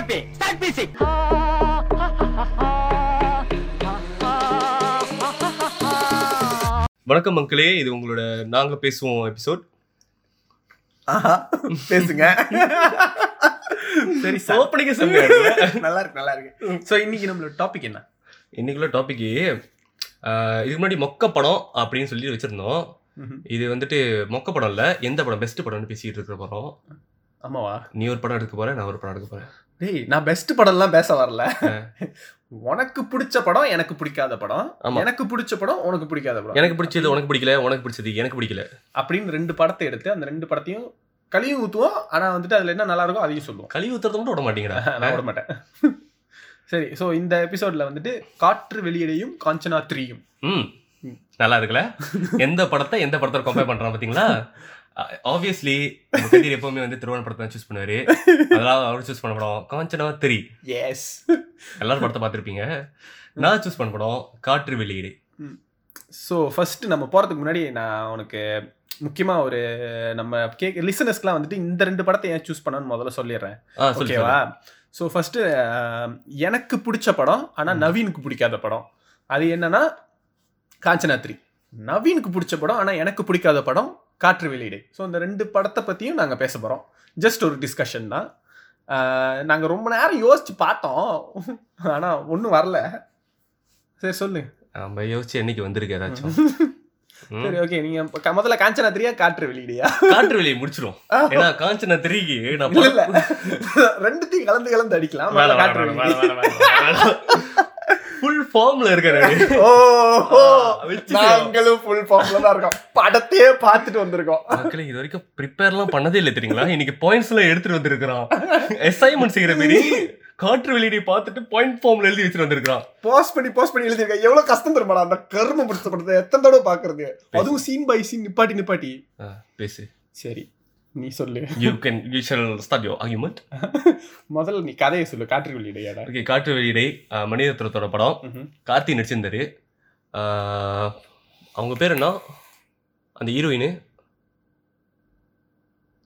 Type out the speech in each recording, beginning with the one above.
happy. Start music. வணக்கம் மக்களே இது உங்களோட நாங்க பேசுவோம் எபிசோட். பேசுங்க. சரி ஓப்பனிங்க சொல்லுங்க. நல்லா இருக்கு நல்லா இருக்கு சோ இன்னைக்கு நம்மளோட டாபிக் என்ன? இன்னைக்குள்ள டாபிக் இதுக்கு முன்னாடி மொக்க படம் அப்படின்னு சொல்லி வச்சிருந்தோம். இது வந்துட்டு மொக்க படம் இல்ல எந்த படம் பெஸ்ட் படம்னு பேசிட்டு இருக்க போறோம். ஆமாவா? நீ ஒரு படம் எடுக்க போற நான் ஒரு படம் எடுக்க போறேன். டேய் நான் பெஸ்ட் படம்லாம் பேச வரல. உனக்கு பிடிச்ச படம் எனக்கு பிடிக்காத படம். எனக்கு பிடிச்ச படம் உனக்கு பிடிக்காத படம். எனக்கு பிடிச்சது உனக்கு பிடிக்கல உனக்கு பிடிச்சது எனக்கு பிடிக்கல. அப்படின்னு ரெண்டு படத்தை எடுத்து அந்த ரெண்டு படத்தையும் கழுவி ஊத்துவோம். ஆனா வந்துட்டு அதுல என்ன நல்லா இருக்கோ அதையும் சொல்லுவோம். கழுவி ஊத்துறத மட்டும் விட மாட்டீங்கடா. நான் விட மாட்டேன். சரி சோ இந்த எபிசோட்ல வந்துட்டு காற்று வெளியிடையும் காஞ்சனா த்ரீயும் ம். நல்லா இருக்குல்ல? எந்த படத்தை எந்த படத்தை கம்பேர் பண்றான் பாத்தீங்களா? ஆப்வியஸ்லி கதிர் எப்பவுமே வந்து திருவண்ண படத்தை சூஸ் பண்ணுவாரு. அதனால அவர் சூஸ் பண்ண படம் காஞ்சனா த்ரீ எஸ் எல்லாரும் படத்தை பார்த்திருப்பீங்க. நான் சூஸ் பண்ண படம் காற்று வெளியீடு. ஸோ ஃபர்ஸ்ட் நம்ம போகிறதுக்கு முன்னாடி நான் உனக்கு முக்கியமாக ஒரு நம்ம கேக் லிசனர்ஸ்க்குலாம் வந்துட்டு இந்த ரெண்டு படத்தை ஏன் சூஸ் பண்ணணும்னு முதல்ல சொல்லிடுறேன். ஓகேவா ஸோ ஃபர்ஸ்ட் எனக்கு பிடிச்ச படம் ஆனால். நவீனுக்கு பிடிக்காத படம். அது என்னன்னா காஞ்சனா த்ரீ நவீனுக்கு பிடிச்ச படம் ஆனால் எனக்கு பிடிக்காத படம் காற்று வெளியீடு. ஸோ இந்த ரெண்டு படத்தை பற்றியும் நாங்கள் பேச போகிறோம் ஜஸ்ட் ஒரு டிஸ்கஷன் தான். நாங்கள் ரொம்ப நேரம் யோசிச்சு பார்த்தோம். ஆனால் ஒன்றும் வரல. சரி சொல்லு. நம்ம யோசிச்சு என்னைக்கு வந்திருக்கு ஏதாச்சும். சரி ஓகே நீங்க முதல்ல காஞ்சனா த்ரீயா காற்று வெளியிடையா? காற்று வெளியை முடிச்சிரும். ஏன்னா காஞ்சனா த்ரீக்கு நான் ரெண்டுத்தையும் கலந்து கலந்து அடிக்கலாம் முதல்ல காற்று வெளியிடை. ஃபுல் ஃபார்ம்ல இருக்காரு ஓ ஓ, வச்சுக்கோ. நாங்களும் ஃபுல் ஃபார்ம்ல தான் இருக்கோம். படத்தையே பார்த்துட்டு வந்திருக்கோம். மக்களே இது வரைக்கும் ப்ரிப்பேர்லாம் பண்ணதே இல்லை தெரியுங்களா? இன்னைக்கு பாயிண்ட்ஸ் எல்லாம் எடுத்துட்டு வந்திருக்கிறான். அசைன்மெண்ட் செய்யற மாரி காற்று வெளியீடை பார்த்துட்டு பாயிண்ட் ஃபார்ம்ல எழுதி வச்சுட்டு வந்திருக்கான் போஸ்ட் பண்ணி போஸ்ட் பண்ணி எழுதிருக்கேன் எவ்வளவு கஷ்டம் தெரியுமாடா அந்த கரும பிடிச்ச படத்தை எத்தனை தடவை பாக்குறது அதுவும் சீன் பை சீன் நிப்பாட்டி நிப்பாட்டி. பேசு. சரி. நீ சொல்லு. You can you shall start your argument முதல்ல நீ கதையை சொல்லு காற்று வெளியிடையாடா ஓகே காற்று வெளியீடை மணிரத்னத்தோட படம். கார்த்தி நடிச்சிருந்தாரு. அவங்க பேர் என்ன? அந்த ஹீரோயின்?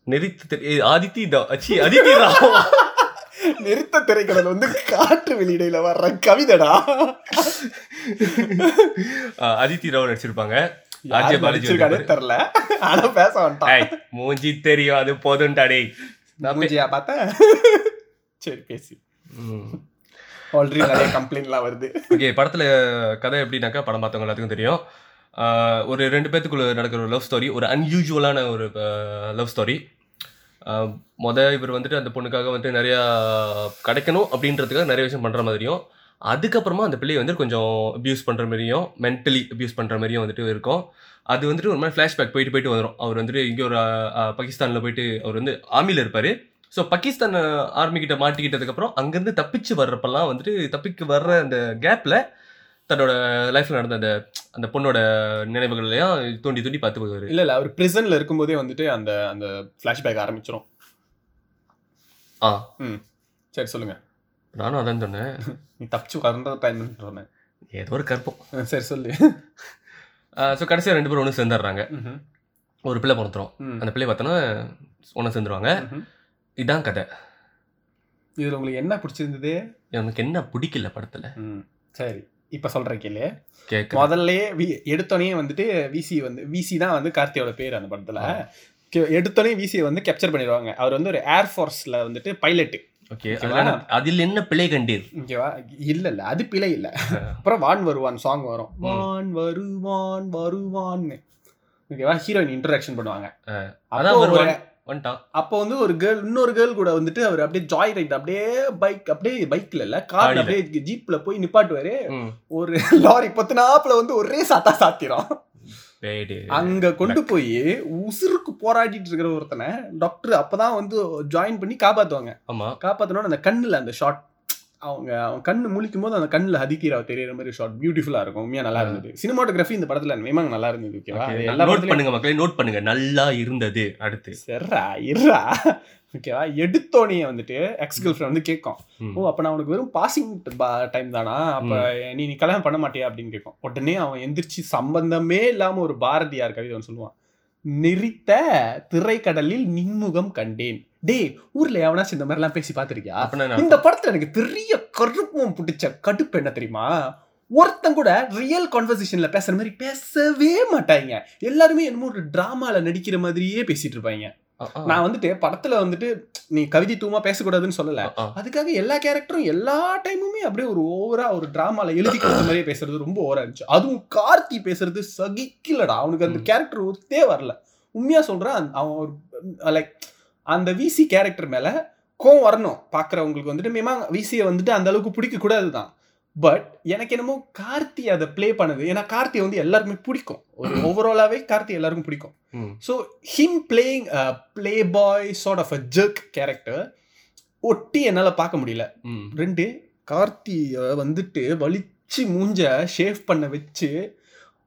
நெறித்து தெரி- ஆதித்தி அச்சி அதித்தி ராவ். நிறுத்த திரைக்கடல் வந்து காற்று வெளியிடையில வர்ற கவிதைடா. அதித்தி ராவ் நடிச்சிருப்பாங்க. RJ பாலாஜி தெரியல. ஆனா பேச வந்துட்டான். மூஞ்சி தெரியும் அது போதும்டா டேய். நான் பே- மூஞ்சியா பார்த்தா சரி பேசி. ஆல்ரெடி நிறைய கம்ப்ளைண்ட்லாம் வருது. ஓகே படத்துல கதை எப்படின்னாக்கா படம் பார்த்தவங்க எல்லாத்துக்கும் தெரியும். ஒரு ரெண்டு பேத்துக்குள்ள நடக்கிற ஒரு லவ் ஸ்டோரி ஒரு அன்யூஜுவலான ஒரு லவ் ஸ்டோரி மொத இவர் வந்துட்டு அந்த பொண்ணுக்காக வந்துட்டு நிறையா கிடைக்கணும் அப்படின்றதுக்காக நிறைய விஷயம் பண்ணுற மாதிரியும் அதுக்கப்புறமா அந்த பிள்ளையை வந்து கொஞ்சம் அப்யூஸ் பண்ணுற மாதிரியும் மென்டலி அப்யூஸ் பண்ணுற மாதிரியும் வந்துட்டு இருக்கும். அது வந்துட்டு ஒரு மாதிரி ஃப்ளாஷ்பேக் போயிட்டு போயிட்டு வந்துடும் அவர் வந்துட்டு இங்கே ஒரு பாகிஸ்தானில் போயிட்டு அவர் வந்து ஆர்மியில் இருப்பார். ஸோ பாகிஸ்தான் ஆர்மி கிட்ட மாட்டிக்கிட்டதுக்கப்புறம் அங்கேருந்து தப்பிச்சு வர்றப்பெல்லாம் வந்துட்டு தப்பிக்கு வர்ற அந்த கேப்பில் தன்னோட லைஃப்பில் நடந்த அந்த அந்த பொண்ணோட நினைவுகள்லையும் தூண்டி தூண்டி பார்த்து போவார் இல்ல இல்ல. அவர் பிரிசன்ல இருக்கும்போதே வந்துட்டு அந்த அந்த ஃபிளாஷ்பேக் ஆரம்பிச்சிரும். ஆ. சரி சொல்லுங்க. நானும் அதான் சொன்னேன். நீ தப்பிச்சு வரந்த டைம் சொன்னேன் ஏதோ ஒரு கற்பம் சரி சொல்லு. ஸோ கடைசியாக ரெண்டு பேரும் ஒன்று சேர்ந்துடுறாங்க. ஒரு பிள்ளை பிறந்துரும் ம். அந்த பிள்ளை பார்த்தோன்னா ஒன்று சேர்ந்துருவாங்க. இதான் கதை. இதுல உங்களுக்கு என்ன பிடிச்சிருந்தது? எனக்கு என்ன பிடிக்கல படத்தில். சரி. இப்ப சொல்றேன் கேளு. முதல்லயே வி- எடுத்தோடனே வந்துட்டு விசி வந்து விசி தான் வந்து கார்த்தியோட பேர் அந்த படத்துல. எடுத்தோடனே விசியை வந்து கேப்சர் பண்ணிடுவாங்க. அவர் வந்து ஒரு ஏர்ஃபோர்ஸ்ல வந்துட்டு பைலட் ஓகே? அதில் என்ன பிழை கண்டீர்? ஓகேவா இல்ல இல்ல அது பிழை இல்ல. அப்புறம் வான் வருவான் சாங் வரும். வான் வருவான் வருவான்னு. ஓகேவா? ஹீரோயின் இன்ட்ரடக்ஷன் பண்ணுவாங்க. அதான் அப்போ வந்துட்டான். வந்து ஒரு கேர்ள் இன்னொரு கேர்ள் கூட வந்துட்டு அவர் அப்படியே ஜாய் ரைட் அப்படியே பைக் அப்படியே பைக்ல இல்ல காடில. அப்படியே ஜீப்ல போய் நிப்பாட்டுவாரு. ஒரு லாரி பத்தினாப்புல வந்து ஒரே சாத்தா சாத்திரும். அங்க கொண்டு போய் உசுருக்கு போராடிட்டு இருக்கிற ஒருத்தனை டாக்டர் அப்பதான் வந்து ஜாயின் பண்ணி காப்பாத்துவாங்க. ஆமாம் காப்பாத்தணும்னு அந்த கண்ணுல அந்த ஷாட் அவங்க அவன் கண்ணு முழிக்கும் போது அந்த கண்ணுல ஹதிகீராவ் தெரியற மாதிரி ஷாட் பியூட்டிஃபுல்லா இருக்கும். உண்மையா நல்லா இருந்தது. சினிமாட்டோகிராஃபி இந்த படத்துல நியமாக நல்லா இருந்தது ஓகேவா எல்லா நோட் பண்ணுங்க மக்களே நோட் பண்ணுங்க. நல்லா இருந்தது அடுத்து. செர்ரா இருறா ஓகேவா எடுத்தோடனே வந்துட்டு எக்ஸ் கேர்ள் ஃப்ரெண்ட் வந்து கேட்கும். ஓ அப்ப நான் உனக்கு வெறும் பாசிங் டைம் தானா? அப்ப நீ நீ கல்யாணம் பண்ண மாட்டியா? அப்படின்னு கேட்கும். உடனே அவன் எந்திரிச்சு சம்பந்தமே இல்லாம ஒரு பாரதியார் கவிதை ஒன்று சொல்லுவான். நெறித்த திரைக்கடலில் நின்முகம் கண்டேன். டேய் ஊர்ல எவனாச்சும் இந்த மாதிரிலாம் பேசி பார்த்திருக்கியா? இந்த படத்துல எனக்கு பெரிய கருப்பம் பிடிச்ச கடுப்பு என்ன தெரியுமா? ஒருத்தன் கூட ரியல் கான்வர்சேஷன்ல பேசுற மாதிரி பேசவே மாட்டாங்க எல்லாருமே என்னமோ ஒரு டிராமால நடிக்கிற மாதிரியே பேசிட்டு இருப்பாங்க. நான் வந்துட்டு படத்துல வந்துட்டு நீ கவிதை தூமா பேசக்கூடாதுன்னு சொல்லல. அதுக்காக எல்லா கேரக்டரும் எல்லா டைமுமே அப்படியே ஒரு ஓவரா ஒரு டிராமால எழுதி கொடுத்த மாதிரியே பேசுறது ரொம்ப ஓவரா இருந்துச்சு. அதுவும் கார்த்தி பேசுறது சகிக்கலடா. அவனுக்கு அந்த. கேரக்டர் ஒத்தே வரல. உண்மையா சொல்றேன் அந்த- அவன் ஒரு லைக் அந்த விசி கேரக்டர் மேல கோவம் வரணும். பாக்குறவங்களுக்கு வந்துட்டு மேமா விசியை வந்துட்டு அந்த அளவுக்கு பிடிக்க கூடாது தான் பட் எனக்கு என்னமோ கார்த்தி அதை ப்ளே பண்ணுது ஏன்னா கார்த்தி வந்து எல்லாருக்குமே பிடிக்கும் ஒரு ஓவராலாவே கார்த்தி எல்லாருக்கும் பிடிக்கும். So him playing play boy sort of a jerk character ஒட்டி என்னால் பார்க்க முடியல. ரெண்டு கார்த்தியை வந்துட்டு வலிச்சு மூஞ்ச ஷேவ் பண்ண வச்சு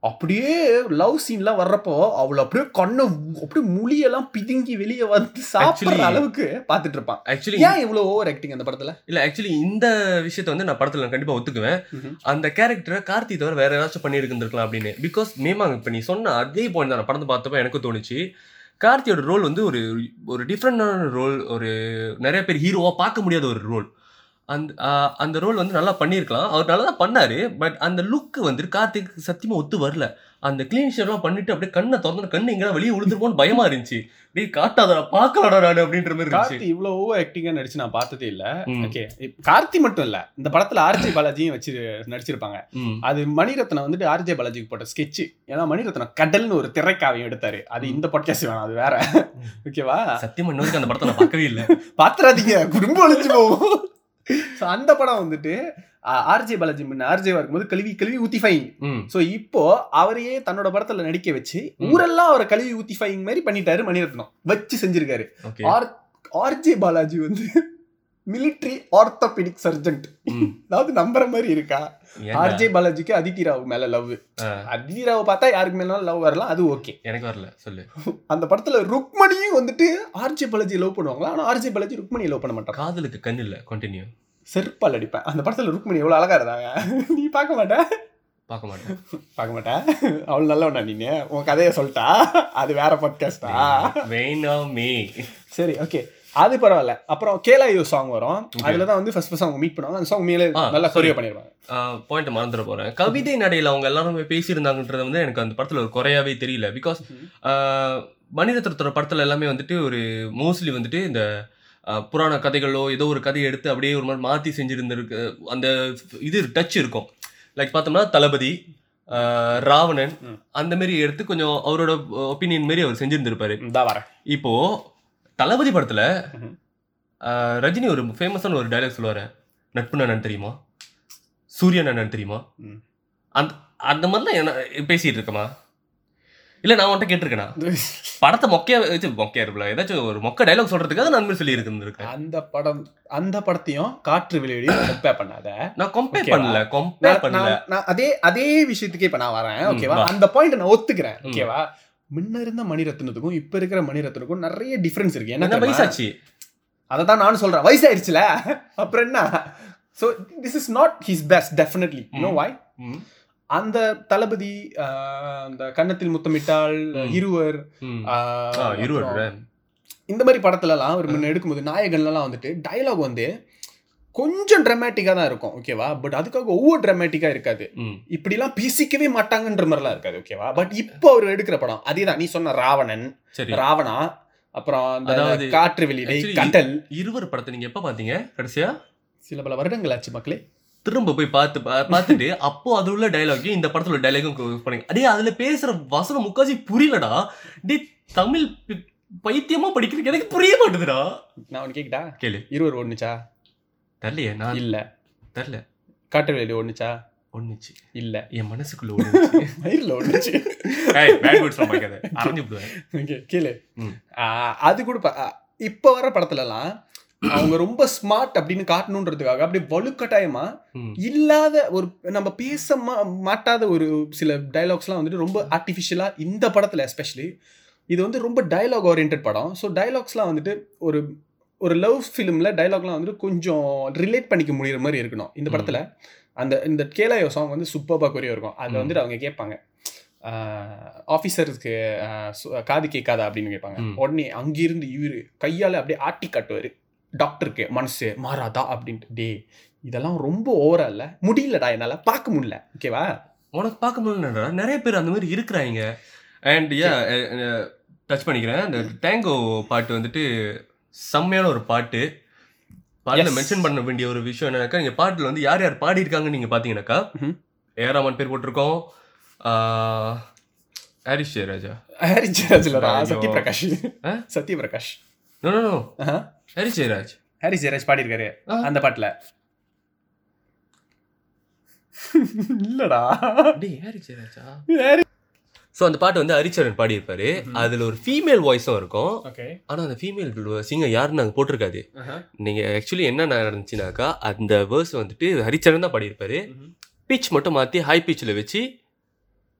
அப்படியே லவ் சீன்லாம் வர்றப்போ அவளை அப்படியே கண்ணை அப்படியே முழியெல்லாம் பிதுங்கி வெளியே வந்து சாப்பிட்ற அளவுக்கு பார்த்துட்டு இருப்பான் ஆக்சுவலி ஏன் இவ்வளோ ஓவர் ஆக்டிங் அந்த படத்துல? இல்ல ஆக்சுவலி இந்த விஷயத்த வந்து நான் படத்துல கண்டிப்பா ஒத்துக்குவேன். அந்த கேரக்டரை கார்த்தி தவிர வேற ஏதாச்சும் பண்ணியிருந்திருக்கலாம் அப்படின்னு. பிகாஸ் மேமாங்க இப்போ நீ சொன்ன அதே பாயிண்ட் தான் படத்தை பார்த்தப்ப எனக்கு தோணுச்சு. கார்த்தியோட ரோல் வந்து ஒரு ஒரு டிஃப்ரெண்டான ரோல் ஒரு நிறைய பேர் ஹீரோவா பார்க்க முடியாத ஒரு ரோல் அந்த அந்த ரோல் வந்து நல்லா பண்ணியிருக்கலாம். அவர் நல்லா தான் பண்ணாரு. பட் அந்த லுக் வந்து கார்த்திக் சத்தியமா ஒத்து வரல. அந்த கிளீன் ஷேர்லாம் பண்ணிட்டு அப்படியே கண்ணை திறந்து கண்ணு எங்கடா வெளியே விழுந்துருமோன்னு பயமா இருந்துச்சு. டேய் காட்டாதடா பார்க்கலடா நான் அப்படின்ற மாதிரி இருந்துச்சு. கார்த்தி இவ்வளோ ஓவர் ஆக்டிங்கா நடிச்சு நான் பார்த்ததே இல்ல. ஓகே கார்த்தி மட்டும் இல்ல. இந்த படத்துல ஆர்ஜே பாலாஜியும் வச்சு நடிச்சிருப்பாங்க. அது மணிரத்னம் வந்துட்டு ஆர்ஜே பாலாஜிக்கு போட்ட ஸ்கெட்ச் ஏன்னா மணிரத்னம் கடல்னு ஒரு திரைக்காவையும் எடுத்தாரு. அது. இந்த பாட்காஸ்ட் வேணாம் அது வேற. ஓகேவா சத்தியமா இன்ன வரைக்கும் அந்த படத்தை நான் பார்க்கவே இல்லை. பாத்துறாதீங்க குடும்பம் அழிஞ்சு போகும். ஸோ அந்த படம் வந்துட்டு ஆர்ஜே பாலாஜி முன்ன ஆர்ஜேவா இருக்கும்போது கழுவி கழுவி ஊத்திஃபைங் ம். ஸோ இப்போ அவரையே தன்னோட படத்துல நடிக்க வச்சு. ஊரெல்லாம் அவரை கழுவி ஊத்திஃபைங் மாதிரி பண்ணிட்டாரு மணிரத்னம். வச்சு செஞ்சிருக்காரு. ஆர் ஆர்ஜே பாலாஜி வந்து மிலிட்ரி ஆர்த்தோபெடிக் சர்ஜன்ட் அதாவது நம்புற மாதிரி இருக்கா? ஆர்ஜே பாலாஜிக்கு அதித்தி ராவ் மேல லவ் அதித்தி ராவ் பார்த்தா யாருக்கு மேலும் லவ் வரலாம் அது ஓகே எனக்கு வரல சொல்லு. அந்த படத்துல ருக்மணியும் வந்துட்டு ஆர்ஜே பாலாஜி லவ் பண்ணுவாங்களா? ஆனா ஆர்ஜே பாலாஜி ருக்மணியை லவ் பண்ண மாட்டாங்க காதலுக்கு கண் இல்ல கண்டினியூ செருப்பால் அடிப்பேன். அந்த படத்துல ருக்மணி எவ்வளவு அழகா இருந்தாங்க? நீ பார்க்க மாட்ட? பார்க்க மாட்டேன். பார்க்க மாட்டேன் அவள் நல்லவனா நீங்க உன் கதையை சொல்லிட்டா? அது வேற பாட்காஸ்டா வேணாமே. சரி ஓகே அது பரவாயில்ல. அப்புறம் கேலாயோ சாங் வரும். அதுல தான் வந்து ஃபர்ஸ்ட் ஃபர்ஸ்ட் அவங்க மீட் பண்ணுவாங்க. அந்த சாங் மேலே நல்லா. சொரிய பண்ணிடுவாங்க பாயிண்ட் மறந்துட போறேன். கவிதை நடையில அவங்க எல்லாரும் பேசியிருந்தாங்கன்றது வந்து எனக்கு அந்த படத்துல ஒரு குறையாவே தெரியல. பிகாஸ் மணிரத்னத்தோட படத்துல எல்லாமே வந்துட்டு ஒரு மோஸ்ட்லி வந்துட்டு இந்த புராண கதைகளோ ஏதோ ஒரு கதையை எடுத்து அப்படியே ஒரு மாதிரி மாத்தி செஞ்சிருந்திருக்கு. அந்த இது டச் இருக்கும். லைக் பார்த்தோம்னா தளபதி ராவணன். அந்த மாதிரி எடுத்து கொஞ்சம் அவரோட ஒப்பீனியன் மாரி அவர் செஞ்சிருந்திருப்பாரு. இப்போ தளபதி படத்துல ரஜினி ஒரு ஃபேமஸான ஒரு டைலாக் சொல்லுவாரு. நட்பு நான் தெரியுமா? சூரியன் நான் தெரியுமா. அந்த அந்த மாதிரிலாம் என்ன பேசிட்டு இருக்கமா இல்ல நான் உன்கிட்ட கேட்டிருக்கேனா? படத்தை மொக்கையா வச்சு மொக்கையா இருப்பல ஏதாச்சும் ஒரு மொக்க டைலாக் சொல்றதுக்காக நான் சொல்லி இருந்திருக்கேன் அந்த படம் அந்த படத்தையும் காற்று வெளியீடு கம்பேர் பண்ணாத. நான் கம்பேர்? பண்ணல கம்பேர் பண்ணல. நான் அதே அதே விஷயத்துக்கே இப்ப நான் வரேன் ஓகேவா. அந்த பாயிண்ட் நான் ஒத்துக்கிறேன். ஓகேவா? முன்ன இருந்த மணிரத்னத்துக்கும் இப்ப இருக்கிற மணிரத்னுக்கும் நிறைய டிஃபரன்ஸ் இருக்கு. என்ன? வயசாச்சு? அதை தான் நானும் சொல்றேன். வயசாயிருச்சுல? அப்புறம் என்ன? So this is not his best definitely no. Why அந்த தளபதி அந்த கன்னத்தில் முத்தமிட்டால். இருவர் இருவர் இந்த மாதிரி படத்துலலாம் அவர் முன்ன எடுக்கும்போது நாயகன்லாம் வந்துட்டு டயலாக் வந்து கொஞ்சம் ட்ராமேட்டிக்காக தான் இருக்கும் ஓகேவா பட் அதுக்காக ஒவ்வொரு ட்ராமேட்டிக்காக இருக்காது. இப்படிலாம் பேசிக்கவே மாட்டாங்கன்ற மாதிரிலாம் இருக்காது ஓகேவா பட் இப்போ அவர் எடுக்கிற படம் அதேதான் நீ சொன்ன ராவணன் ராவணா அப்புறம் அந்த காற்று வெளியிடை கடல் இருவர் படத்தை நீங்க எப்ப பாத்தீங்க கடைசியா? சில பல வருடங்கள் ஆச்சு மக்களே. திரும்ப போய் பார்த்து பார்த்துட்டு அப்போ அது உள்ள டைலாக்கையும் இந்த படத்துல டைலாகும் பண்ணீங்க அடே அதுல பேசுற வசனம் முக்காசி புரியலடா. டே தமிழ் பைத்தியமா படிக்கிறதுக்கு எனக்கு புரிய மாட்டுதுடா. நான் ஒன்று கேக்கிட்டா கேளு. இருவர் ஒண்ணுச்சா தெரியலையே நான் இல்ல. தெரியல. காற்று வெளியிடை ஒண்ணுச்சா? ஒண்ணுச்சு. இல்ல. என் மனசுக்குள்ள ஒண்ணுச்சு. மயிரில் பார்க்காத அரைஞ்சு விடுவேன். ஆஹ், அது கூட இப்ப வர படத்துலலாம் அவங்க ரொம்ப ஸ்மார்ட் அப்படின்னு காட்டணுன்றதுக்காக அப்படியே வலுக்கட்டாயமா. இல்லாத ஒரு நம்ம பேச மாட்டாத ஒரு சில டைலாக்ஸ்லாம் வந்துட்டு ரொம்ப ஆர்டிஃபிஷியலா இந்த படத்துல எஸ்பெஷலி இது வந்து ரொம்ப டயலாக் ஓரியன்ட் படம். ஸோ டைலாக்ஸ்லாம் வந்துட்டு ஒரு ஒரு லவ் ஃபிலிமில் டைலாக்லாம் வந்துட்டு கொஞ்சம் ரிலேட் பண்ணிக்க முடியிற மாதிரி இருக்கணும். இந்த. படத்தில் அந்த இந்த கேலாயோ சாங் வந்து சூப்பராக கொரிய இருக்கும். அதில். வந்துட்டு அவங்க கேட்பாங்க ஆஃபீஸருக்கு காது கேட்காதா? அப்படின்னு கேட்பாங்க. உடனே அங்கிருந்து இவரு கையால் அப்படியே ஆட்டி காட்டுவார். டாக்டருக்கு மனசு மாறாதா? அப்படின்ட்டு. டே இதெல்லாம் ரொம்ப ஓவரா இல்ல. முடியலடா என்னால. பார்க்க முடியல. ஓகேவா உனக்கு பார்க்க முடியலடா நிறைய பேர் அந்த மாதிரி இருக்கிறாங்க. அண்ட் டச் பண்ணிக்கிறேன். அந்த டேங்கோ பாட்டு வந்துட்டு செம்மையான ஒரு பாட்டு பாட்டில். மென்ஷன் பண்ண வேண்டிய ஒரு விஷயம் என்னன்னாக்கா நீங்கள் பாட்டில் வந்து யார் யார் பாடியிருக்காங்கன்னு நீங்கள் பார்த்தீங்கன்னாக்கா. ஏராமன் பேர் போட்டிருக்கோம் ஹாரிஸ் ஜெயராஜா ஹரிஜராஜ்லடா ஐயோ. சத்யபிரகாஷ் ஆ? Sathyaprakash no no. Harris Jayaraj Harris Jayaraj பாடியிருக்காரு. அந்த பாட்டுல இல்லடா டேய் ஹாரிஸ் ஜெயராஜா ஸோ அந்த பாட்டு வந்து ஹரிச்சரன் பாடியிருப்பாரு. அதில் ஒரு ஃபீமேல் வாய்ஸும் இருக்கும். ஆனால் அந்த ஃபீமேல் சிங்கர் யாருன்னு நாங்கள் போட்டிருக்காது. நீங்கள் ஆக்சுவலி என்ன நடந்துச்சுனாக்கா அந்த வேர்ஸ் வந்துட்டு ஹரிச்சரன் தான் பாடியிருப்பாரு. பிச் மட்டும் மாற்றி ஹை பிச்சில் வச்சு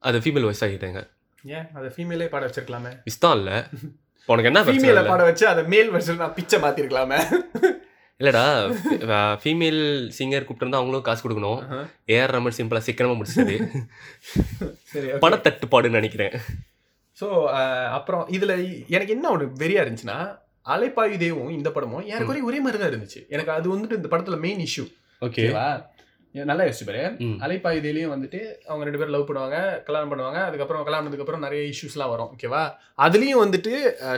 அதை ஃபீமேல் வாய்ஸ் ஆகிட்டாங்க ஏன்? அதை ஃபீமேலே பாட வச்சிருக்கலாமே. இஷ்டம் இல்லை. உனக்கு என்ன ஃபீமேல? பாட வச்சு அதை மேல் வெர்ஷன் நான் பிச்சை மாத்திருக்கலாமே. இல்லடா ஃபீமேல் சிங்கர் கூப்பிட்டு அவங்களும் காசு கொடுக்கணும். ஏஆர் ரமன் சிம்பிளா சீக்கிரமா முடிச்சது சரி பணத்தட்டுப்பாடுன்னு நினைக்கிறேன். ஸோ அப்புறம் இதுல எனக்கு என்ன ஒரு வெறியா இருந்துச்சுன்னா அலைப்பாயு தேவும் இந்த படமும் எனக்கு ஒரே மாதிரி தான் இருந்துச்சு. எனக்கு அது வந்துட்டு இந்த படத்துல மெயின் இஷ்யூ ஓகே ஓகேவா நல்லா யோசிச்சு பாரு. ம். அலைப்பாயுதேலையும் வந்துட்டு அவங்க ரெண்டு பேரும் லவ் பண்ணுவாங்க கல்யாணம் பண்ணுவாங்க அதுக்கப்புறம் கல்யாணம் பண்ணதுக்கு அப்புறம் நிறைய இஷ்யூஸ்லாம் வரும் ஓகேவா அதுலயும் வந்துட்டு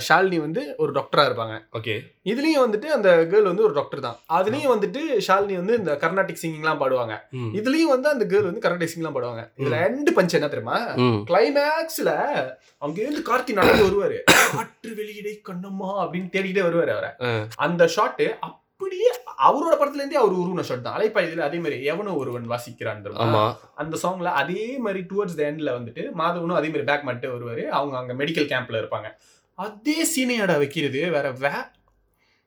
ஷாலினி வந்து ஒரு டாக்டரா இருப்பாங்க. ஓகே. இதுலயும் வந்துட்டு அந்த கேர்ள் வந்து ஒரு டாக்டர் தான். அதுலயும் வந்துட்டு ஷாலினி வந்து இந்த கர்நாடிக் சிங்கிங்லாம் பாடுவாங்க. இதுலயும் வந்து அந்த கேர்ள் வந்து கர்நாடிக் சிங்கிங்லாம் பாடுவாங்க. இதுல ரெண்டு பஞ்ச் என்ன தெரியுமா? கிளைமேக்ஸ்ல அங்க இருந்து கார்த்தி நடந்து வருவாரு. காற்று வெளியிடை கண்ணம்மா அப்படின்னு தேடிக்கிட்டே வருவாரு அவரை. அந்த ஷாட் அப்படியே அவரோட படத்துல இருந்தே அவர் உருவன ஷாட் தான். அலைப்பாயுதுல அதே மாதிரி எவனோ ஒருவன் வாசிக்கிறான் அந்த சாங்ல அதே மாதிரி டுவர்ட்ஸ் த எண்ட்ல வந்துட்டு மாதவனும் அதே மாதிரி பேக் மட்டும் வருவாரு. அவங்க அங்க மெடிக்கல் கேம்ப்ல இருப்பாங்க. அதே சீனையாடா வைக்கிறது. வேற வே